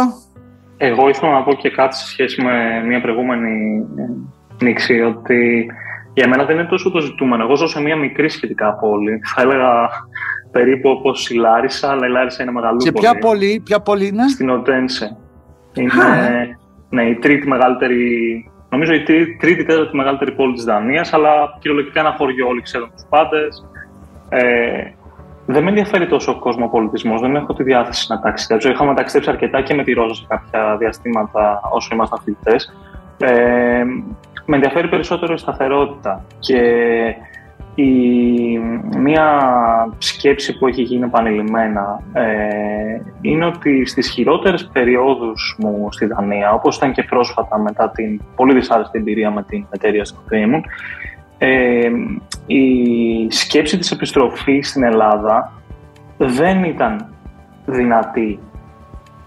Εγώ ήθελα να πω και κάτι σε σχέση με μια προηγούμενη νήξη, ότι για μένα δεν είναι τόσο το ζητούμενο. Εγώ ζω σε μια μικρή σχετικά πόλη. Θα έλεγα περίπου όπως η Λάρισα, αλλά η Λάρισα είναι μεγαλύτερη. Σε ποια πόλη, ποια πόλη είναι; Στην Οτένσε. Είναι ναι, η τρίτη μεγαλύτερη, νομίζω η τρίτη, τέταρτη μεγαλύτερη πόλη της Δανίας, αλλά κυριολεκτικά ένα χωριό, όλοι ξέρουν τους πάντες. Ε, δεν με ενδιαφέρει τόσο ο κοσμοπολιτισμό, δεν έχω τη διάθεση να ταξιδέψω. Είχαμε ταξιδέψει αρκετά και με τη Ρόζα σε κάποια διαστήματα όσο ήμασταν φοιτητέ. Ε, με ενδιαφέρει περισσότερο η σταθερότητα. Και η, μία σκέψη που έχει γίνει επανειλημμένα ε, είναι ότι στις χειρότερες περιόδους μου στη Δανία, όπως ήταν και πρόσφατα μετά την πολύ δυσάρεστη εμπειρία με την εταιρεία στην οποία ήμουν, ε, η σκέψη της επιστροφής στην Ελλάδα δεν ήταν δυνατή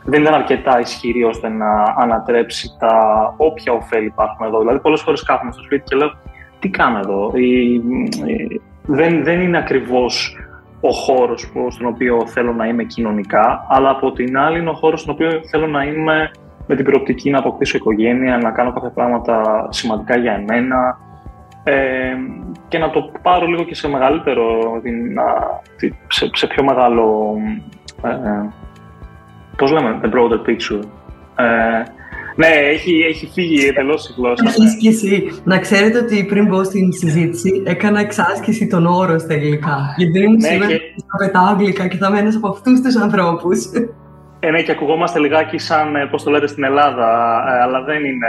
δεν ήταν αρκετά ισχυρή ώστε να ανατρέψει τα όποια ωφέλη υπάρχουν εδώ. Δηλαδή, πολλές φορές κάθομαι στο σπίτι και λέω: Τι κάνω εδώ; δεν, δεν είναι ακριβώς ο χώρος στον οποίο θέλω να είμαι κοινωνικά, αλλά από την άλλη είναι ο χώρος στον οποίο θέλω να είμαι με την προοπτική να αποκτήσω οικογένεια, να κάνω κάποια πράγματα σημαντικά για εμένα ε, και να το πάρω λίγο και σε μεγαλύτερο, σε, σε πιο μεγάλο ε, πώς λέμε, the broader picture. Ε, ναι, έχει, έχει φύγει εντελώς η γλώσσα. Εξάσκηση. Να ξέρετε ότι πριν μπω στην συζήτηση έκανα εξάσκηση των όρων στα αγγλικά. Γιατί δεν ήμουν ναι, σίγουρη και... θα πετάω αγγλικά και θα μένω από αυτούς τους ανθρώπους. Ε, ναι, και ακουγόμαστε λιγάκι σαν, ε, πώς το λέτε, στην Ελλάδα, ε, αλλά δεν είναι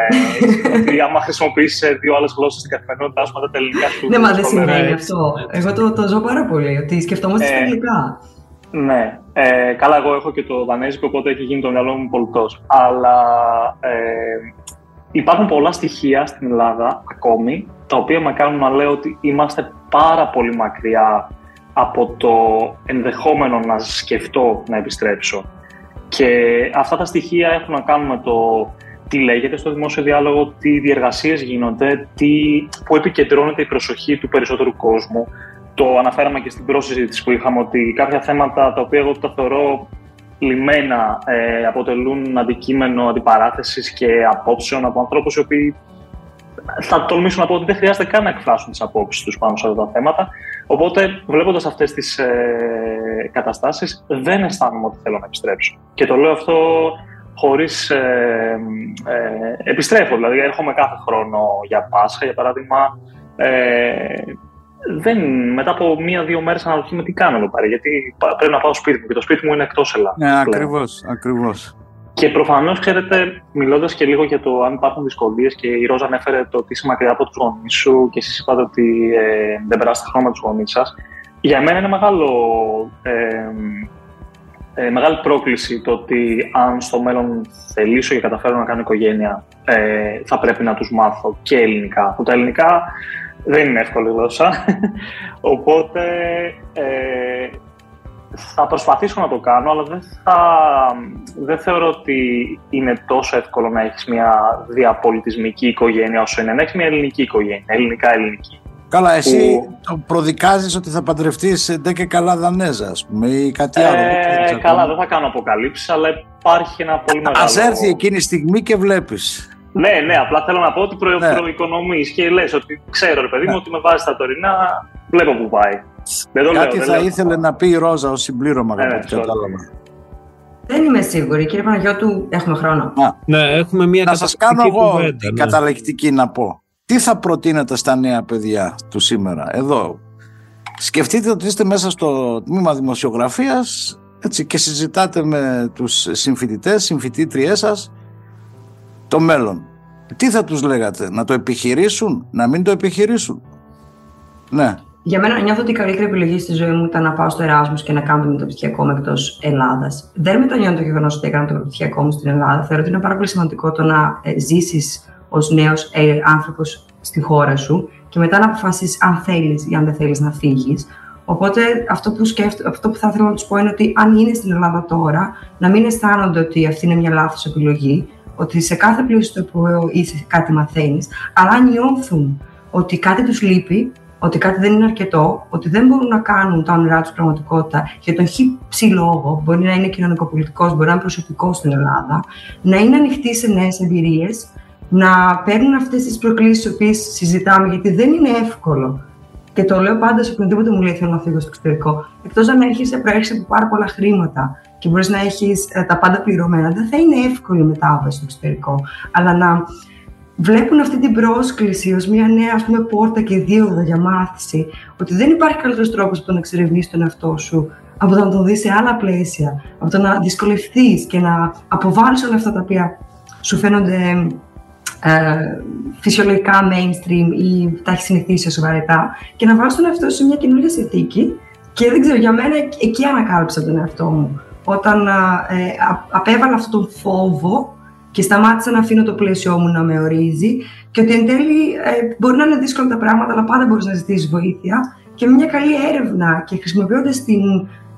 ότι άμα χρησιμοποιήσει δύο άλλες γλώσσες στην καθημερινότητά σου, μετά τα ελληνικά σου. Ναι, μα δεν συμβαίνει αυτό. Εγώ το, το ζω πάρα πολύ, ότι σκεφτόμαστε στα αγγλικά. Ναι. Ε, καλά, εγώ έχω και το δανέζικο, οπότε έχει γίνει το μυαλό μου πολιτό. Αλλά ε, υπάρχουν πολλά στοιχεία στην Ελλάδα ακόμη, τα οποία με κάνουν να λέω ότι είμαστε πάρα πολύ μακριά από το ενδεχόμενο να σκεφτώ να επιστρέψω. Και αυτά τα στοιχεία έχουν να κάνουν με το τι λέγεται στο δημόσιο διάλογο, τι διεργασίες γίνονται, τι, που επικεντρώνεται η προσοχή του περισσότερου κόσμου, το αναφέραμε και στην πρόσυζήτηση που είχαμε ότι κάποια θέματα τα οποία εγώ τα θεωρώ λιμένα ε, αποτελούν αντικείμενο αντιπαράθεσης και απόψεων από ανθρώπους οι οποίοι θα τολμήσουν να πω ότι δεν χρειάζεται καν να εκφράσουν τις απόψεις τους πάνω σε αυτά τα θέματα. Οπότε, βλέποντας αυτές τις ε, καταστάσεις, δεν αισθάνομαι ότι θέλω να επιστρέψω. Και το λέω αυτό χωρίς ε, ε, επιστρέφω. Δηλαδή, έρχομαι κάθε χρόνο για Πάσχα, για παράδειγμα, ε, δεν, μετά από μία-δύο μέρες αναρωτιέμαι τι κάνω εδώ πέρα. Γιατί πρέπει να πάω στο σπίτι μου και το σπίτι μου είναι εκτός Ελλάδας. Ναι, ακριβώς. Ακριβώς. Και προφανώς, ξέρετε, μιλώντας και λίγο για το αν υπάρχουν δυσκολίες, και η Ρόζα ανέφερε το ότι είσαι μακριά από τους γονείς σου και εσείς είπατε ότι ε, δεν περάσετε χρόνο με τους γονείς σας. Για μένα είναι μεγάλο, ε, ε, μεγάλη πρόκληση το ότι αν στο μέλλον θελήσω και καταφέρω να κάνω οικογένεια, ε, θα πρέπει να τους μάθω και ελληνικά. Που τα ελληνικά δεν είναι εύκολη γλώσσα. Οπότε ε, θα προσπαθήσω να το κάνω, αλλά δεν, θα, δεν θεωρώ ότι είναι τόσο εύκολο να έχεις μια διαπολιτισμική οικογένεια όσο είναι να έχεις μια ελληνική οικογένεια, ελληνικά-ελληνική. Καλά, εσύ το προδικάζεις ότι θα παντρευτείς ντε και καλά Δανέζα, ας πούμε, ή κάτι άλλο. Ε, καλά, δεν θα κάνω αποκαλύψεις, αλλά υπάρχει ένα πολύ μεγάλο... Ας έρθει εκείνη η στιγμή και βλέπεις. Ναι, ναι, απλά θέλω να πω ότι προ, ναι. προοικονομείς και λες ότι ξέρω, ρε παιδί μου, ναι. ότι με βάζει τα τωρινά, βλέπω που πάει. Δεν το Κάτι λέω, θα λέω. ήθελε να πει η Ρόζα ως συμπλήρωμα, ναι, από ό,τι κατάλαβα. Δεν είμαι σίγουρη. Κύριε Παναγιώτου, έχουμε χρόνο. Α, ναι, έχουμε μια Να σας κάνω εγώ κουβέντα, ναι. καταληκτική να πω. Τι θα προτείνετε στα νέα παιδιά του σήμερα, εδώ. Σκεφτείτε ότι είστε μέσα στο τμήμα δημοσιογραφίας έτσι, και συζητάτε με τους συμφοιτητές, συμφοιτήτριές σας το μέλλον. Τι θα τους λέγατε, να το επιχειρήσουν, να μην το επιχειρήσουν; Ναι. Για μένα νιώθω ότι η καλύτερη επιλογή στη ζωή μου ήταν να πάω στο Εράσμου και να κάνω το μεταπτυχιακό μου εκτός Ελλάδας. Δεν μετανιώνω το γεγονός ότι έκανα το μεταπτυχιακό μου στην Ελλάδα. Θεωρώ ότι είναι πάρα πολύ σημαντικό το να ε, ζήσεις ως νέος ε, άνθρωπος στη χώρα σου και μετά να αποφασίσεις αν θέλεις ή αν δεν θέλεις να φύγεις. Οπότε αυτό που, σκέφτω, αυτό που θα ήθελα να τους πω είναι ότι αν είναι στην Ελλάδα τώρα, να μην αισθάνονται ότι αυτή είναι μια λάθος επιλογή, ότι σε κάθε πλαίσιο που είσαι κάτι μαθαίνεις, αλλά νιώθουν ότι κάτι τους λείπει, ότι κάτι δεν είναι αρκετό, ότι δεν μπορούν να κάνουν τα όνειρά τους πραγματικότητα για τον χύψη λόγο, μπορεί να είναι κοινωνικοπολιτικός, μπορεί να είναι προσωπικός στην Ελλάδα, να είναι ανοιχτοί σε νέες εμπειρίες, να παίρνουν αυτές τις προκλήσεις τι οποίες συζητάμε, γιατί δεν είναι εύκολο. Και το λέω πάντα σε οποιονδήποτε μου λέει θέλω να φύγω στο εξωτερικό. Εκτός αν έρχεσαι, προέρχεσαι από πάρα πολλά χρήματα και μπορείς να έχεις ε, τα πάντα πληρωμένα, δεν θα είναι εύκολη η μετάβαση στο εξωτερικό. Αλλά να βλέπουν αυτή την πρόσκληση ως μια νέα ας πούμε, πόρτα και δίωδο για μάθηση, ότι δεν υπάρχει καλύτερος τρόπος από το να εξερευνήσεις τον εαυτό σου, από το να τον δεις σε άλλα πλαίσια, από το να δυσκολευτείς και να αποβάλεις όλα αυτά τα οποία σου φαίνονται ε, φυσιολογικά mainstream ή τα έχεις συνηθίσει όσο βαρετά και να βάζεις τον εαυτό σου σε μια καινούργια συνθήκη και δεν ξέρω, για μένα εκεί ανακάλυψα τον εαυτό μου. Όταν ε, απέβαλα αυτόν τον φόβο και σταμάτησα να αφήνω το πλαίσιο μου να με ορίζει και ότι εν τέλει ε, μπορεί να είναι δύσκολα τα πράγματα, αλλά πάντα μπορείς να ζητήσεις βοήθεια και με μια καλή έρευνα και χρησιμοποιώντας την,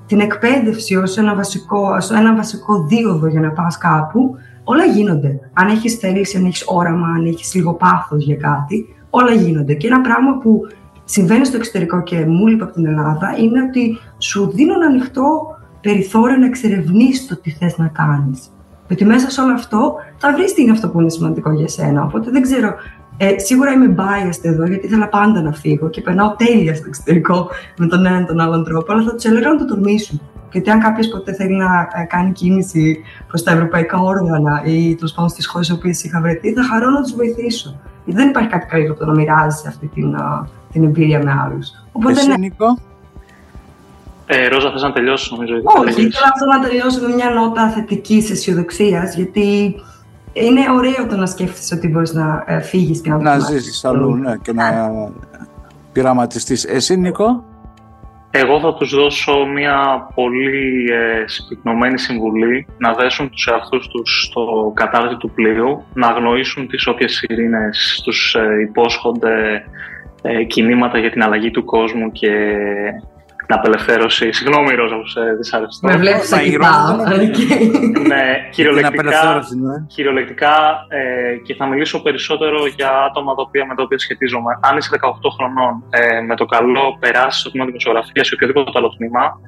την εκπαίδευση ως ένα, βασικό, ένα βασικό δίωδο για να πας κάπου, όλα γίνονται. Αν έχεις θέληση, αν έχεις όραμα, αν έχεις λίγο πάθος για κάτι, όλα γίνονται. Και ένα πράγμα που συμβαίνει στο εξωτερικό και μου λείπει από την Ελλάδα είναι ότι σου δίνουν ανοιχτό περιθώριο να εξερευνήσεις το τι θες να κάνεις. Γιατί μέσα σε όλο αυτό θα βρει τι είναι αυτό που είναι σημαντικό για σένα. Οπότε δεν ξέρω. Ε, σίγουρα είμαι biased εδώ, γιατί ήθελα πάντα να φύγω και περνάω τέλεια στο εξωτερικό με τον έναν τον άλλον τρόπο. Αλλά θα τους έλεγα να το τολμήσουν. Γιατί αν κάποιος ποτέ θέλει να ε, κάνει κίνηση προς τα ευρωπαϊκά όργανα ή τέλος πάντων στις χώρες οποίες είχα βρεθεί, θα χαρώ να τους βοηθήσω. Γιατί δεν υπάρχει κάτι καλύτερο από το να μοιράζει αυτή την, την εμπειρία με άλλους. Οπότε, Εσύ, ναι. Νίκο; Ε, Ρόζα, θες να τελειώσει νομίζω. Όχι, ήθελα αυτό να τελειώσω με μια νότα θετικής αισιοδοξίας, γιατί είναι ωραίο το να σκέφτεσαι ότι μπορείς να ε, φύγεις και να Να ζήσεις αλλού, ναι, και να πειραματιστείς. Εσύ, Νίκο; Εγώ θα τους δώσω μια πολύ ε, συμπυκνωμένη συμβουλή να δέσουν τους εαυτούς τους στο κατάρτι του πλοίου, να αγνοήσουν τις όποιες ειρήνες τους ε, υπόσχονται ε, κινήματα για την αλλαγή του κόσμου και την απελευθέρωση. Συγγνώμη, Ρόζα, που σε δυσαρεστώ. Με βλέπεις να κοιτάω. Ναι, κυριολεκτικά, κυριολεκτικά ε, και θα μιλήσω περισσότερο για άτομα τα οποία, με τα οποία σχετίζομαι. Αν είσαι 18 χρονών, ε, με το καλό περάσεις στο τμήμα δημοσιογραφίας ή οποιοδήποτε άλλο τμήμα,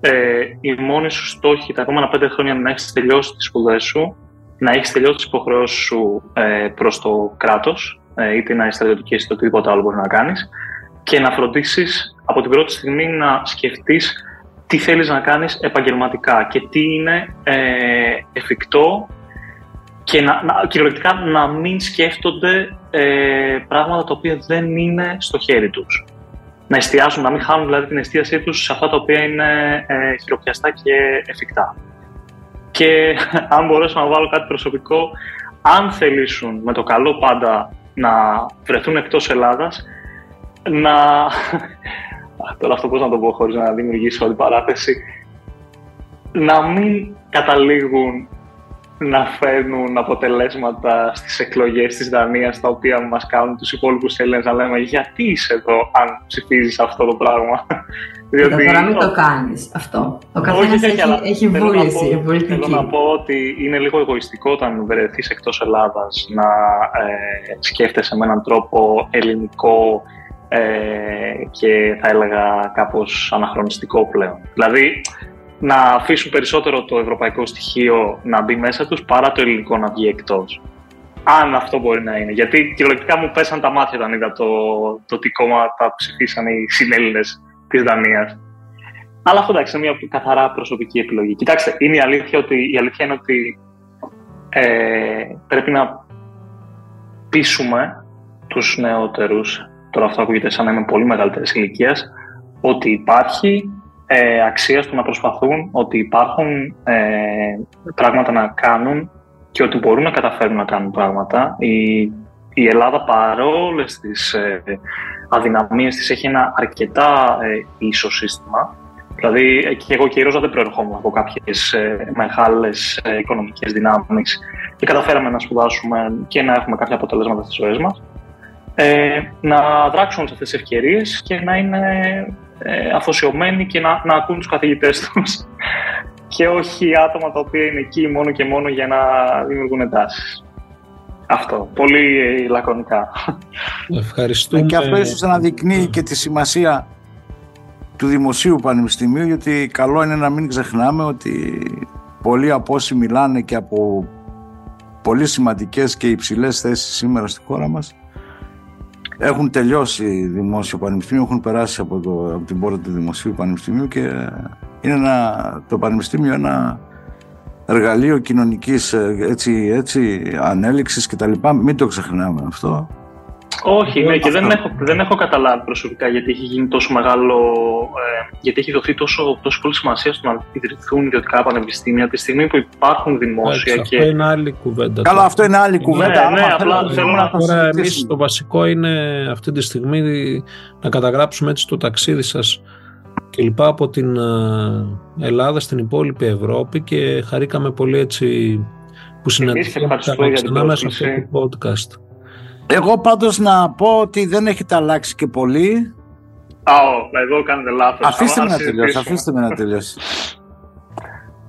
ε, η μόνη σου στόχη τα επόμενα πέντε χρόνια είναι να έχεις τελειώσει τις σπουδές σου, να έχεις τελειώσει τις υποχρεώσεις σου ε, προς το κράτος, ε, είτε να είσαι στρατιωτική είτε οτιδήποτε άλλο μπορείς να κάνεις, και να φροντίσεις από την πρώτη στιγμή να σκεφτείς τι θέλεις να κάνεις επαγγελματικά και τι είναι ε, εφικτό και να, να, κυριολεκτικά να μην σκέφτονται ε, πράγματα τα οποία δεν είναι στο χέρι τους. Να εστιάσουν, να μην χάνουν δηλαδή την εστίασή τους σε αυτά τα οποία είναι ε, χειροπιαστά και εφικτά. Και αν μπορέσω να βάλω κάτι προσωπικό, αν θελήσουν με το καλό πάντα να βρεθούν εκτός Ελλάδας, να, τώρα αυτό πώς να το πω χωρίς να δημιουργήσω όλη παράθεση, να μην καταλήγουν να φέρνουν αποτελέσματα στις εκλογές της Δανίας τα οποία μας κάνουν τους υπόλοιπους Έλληνες να λέμε γιατί είσαι εδώ αν ψηφίζεις αυτό το πράγμα; Διότι... Τώρα μην το κάνεις αυτό. Ο καθένας έχει, έχει βούληση πολιτική. Θέλω να πω ότι είναι λίγο εγωιστικό όταν βρεθείς εκτός Ελλάδας να ε, σκέφτεσαι με έναν τρόπο ελληνικό ε, και θα έλεγα κάπως αναχρονιστικό πλέον. Δηλαδή, να αφήσουν περισσότερο το ευρωπαϊκό στοιχείο να μπει μέσα τους παρά το ελληνικό να βγει εκτός. Αν αυτό μπορεί να είναι. Γιατί κυριολεκτικά μου πέσαν τα μάτια όταν είδα το, το τι κόμματα ψηφίσαν οι συνέλληνες της Δανίας. Αλλά αυτό εντάξει είναι μια καθαρά προσωπική επιλογή. Κοιτάξτε, είναι η αλήθεια, ότι, η αλήθεια είναι ότι ε, πρέπει να πείσουμε τους νεότερους τώρα αυτό ακούγεται σαν να είμαι πολύ μεγαλύτερης ηλικίας, ότι υπάρχει ε, αξία στο να προσπαθούν, ότι υπάρχουν ε, πράγματα να κάνουν και ότι μπορούν να καταφέρουν να κάνουν πράγματα. Η, η Ελλάδα παρόλες τις ε, αδυναμίες της έχει ένα αρκετά ε, ίσο σύστημα. Δηλαδή και εγώ και η Ρόζα δεν προερχόμουν από κάποιες ε, μεγάλες ε, οικονομικές δυνάμεις και καταφέραμε να σπουδάσουμε και να έχουμε κάποια αποτελέσματα στις ζωές μας ε, να δράξουν σε αυτές τις ευκαιρίες και να είναι ε, αφοσιωμένοι και να, να ακούν τους καθηγητές τους και όχι άτομα τα οποία είναι εκεί μόνο και μόνο για να δημιουργούν εντάσεις. Αυτό. Πολύ ε, λακωνικά. Ευχαριστούμε. Και αυτό ίσως αναδεικνύει και τη σημασία του Δημοσίου Πανεπιστημίου γιατί καλό είναι να μην ξεχνάμε ότι πολλοί από όσοι μιλάνε και από πολύ σημαντικές και υψηλές θέσεις σήμερα στη χώρα μας έχουν τελειώσει δημόσιο πανεπιστήμιο, έχουν περάσει από, το, από την πόρτα του Δημοσίου Πανεπιστημίου και είναι ένα, το πανεπιστήμιο ένα εργαλείο κοινωνικής έτσι, έτσι, ανέλυξης και τα λοιπά. Μην το ξεχνάμε αυτό. Όχι, ναι, και δεν έχω, δεν έχω καταλάβει προσωπικά γιατί έχει γίνει τόσο μεγάλο. Ε, γιατί έχει δοθεί τόσο, τόσο πολύ σημασία στο να ιδρυθούν ιδιωτικά πανεπιστήμια τη στιγμή που υπάρχουν δημόσια. και... Αυτό είναι άλλη κουβέντα. Καλά, αυτό είναι άλλη κουβέντα. Ναι, ναι απλά θέλω να Τώρα, εμείς το βασικό είναι αυτή τη στιγμή να καταγράψουμε έτσι το ταξίδι σας και λοιπά από την ε, Ελλάδα στην υπόλοιπη Ευρώπη και χαρήκαμε πολύ έτσι που συναντηθήκαμε ξανά μέσα σε αυτό το podcast. Εγώ πάντως να πω ότι δεν έχετε αλλάξει και πολύ. Α, εδώ κάνετε λάθος. Αφήστε με να τελειώσει, αφήστε με να τελειώσει.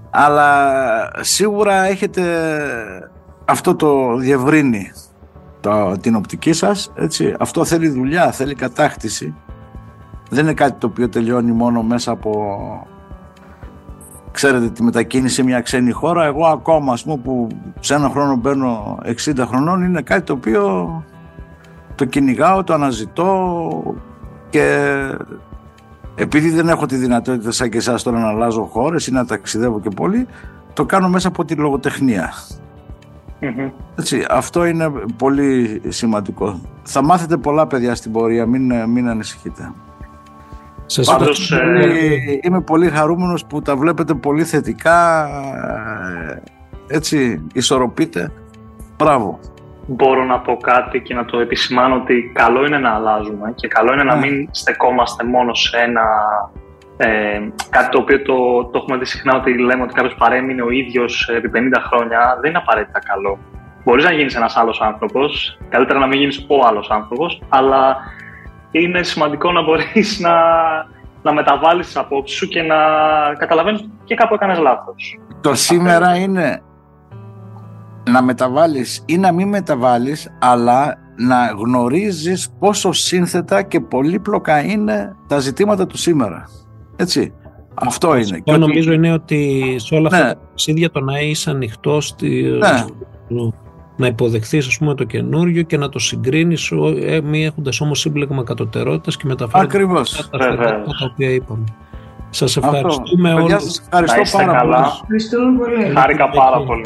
Αλλά σίγουρα έχετε αυτό το διευρύνει το, την οπτική σας, έτσι. Αυτό θέλει δουλειά, θέλει κατάκτηση. Δεν είναι κάτι το οποίο τελειώνει μόνο μέσα από ξέρετε τη μετακίνηση σε μια ξένη χώρα εγώ ακόμα ας πούμε που σε ένα χρόνο μπαίνω 60 χρονών είναι κάτι το οποίο το κυνηγάω, το αναζητώ και επειδή δεν έχω τη δυνατότητα σαν και εσάς τώρα να αλλάζω χώρες ή να ταξιδεύω και πολύ το κάνω μέσα από τη λογοτεχνία. Έτσι, αυτό είναι πολύ σημαντικό. Θα μάθετε πολλά παιδιά στην πορεία μην, μην ανησυχείτε. Σας Πάντως, ε... είμαι πολύ χαρούμενος που τα βλέπετε πολύ θετικά. Έτσι ισορροπείτε. Μπράβο μπορώ να πω κάτι και να το επισημάνω ότι καλό είναι να αλλάζουμε και καλό είναι να ναι. μην στεκόμαστε μόνο σε ένα ε, κάτι το οποίο το, το έχουμε δει συχνά ότι λέμε ότι κάποιος παρέμεινε ο ίδιος επί 50 χρόνια. Δεν είναι απαραίτητα καλό. Μπορείς να γίνεις ένας άλλος άνθρωπος, καλύτερα να μην γίνεις ο άλλος άνθρωπος, αλλά είναι σημαντικό να μπορείς να, να μεταβάλεις τις απόψεις σου και να καταλαβαίνεις και κάπου έκανες λάθος. Το σήμερα είναι να μεταβάλεις ή να μην μεταβάλεις αλλά να γνωρίζεις πόσο σύνθετα και πολύπλοκα είναι τα ζητήματα του σήμερα. Έτσι. Αυτό είναι. Εγώ νομίζω είναι ότι σε όλα αυτά ναι. τα ταξίδια το να είσαι ανοιχτό στη... ναι. να υποδεχθείς ας πούμε το καινούριο και να το συγκρίνεις ε, μη έχοντας όμως σύμπλεγμα κατωτερότητας και μεταφέροντας Ακριβώς. τα, τα, τα οποία είπαμε. Σας ευχαριστούμε όλους. Σας ευχαριστώ πάρα πολύ. Ευχαριστούμε πολύ. Χάρηκα πάρα πολύ.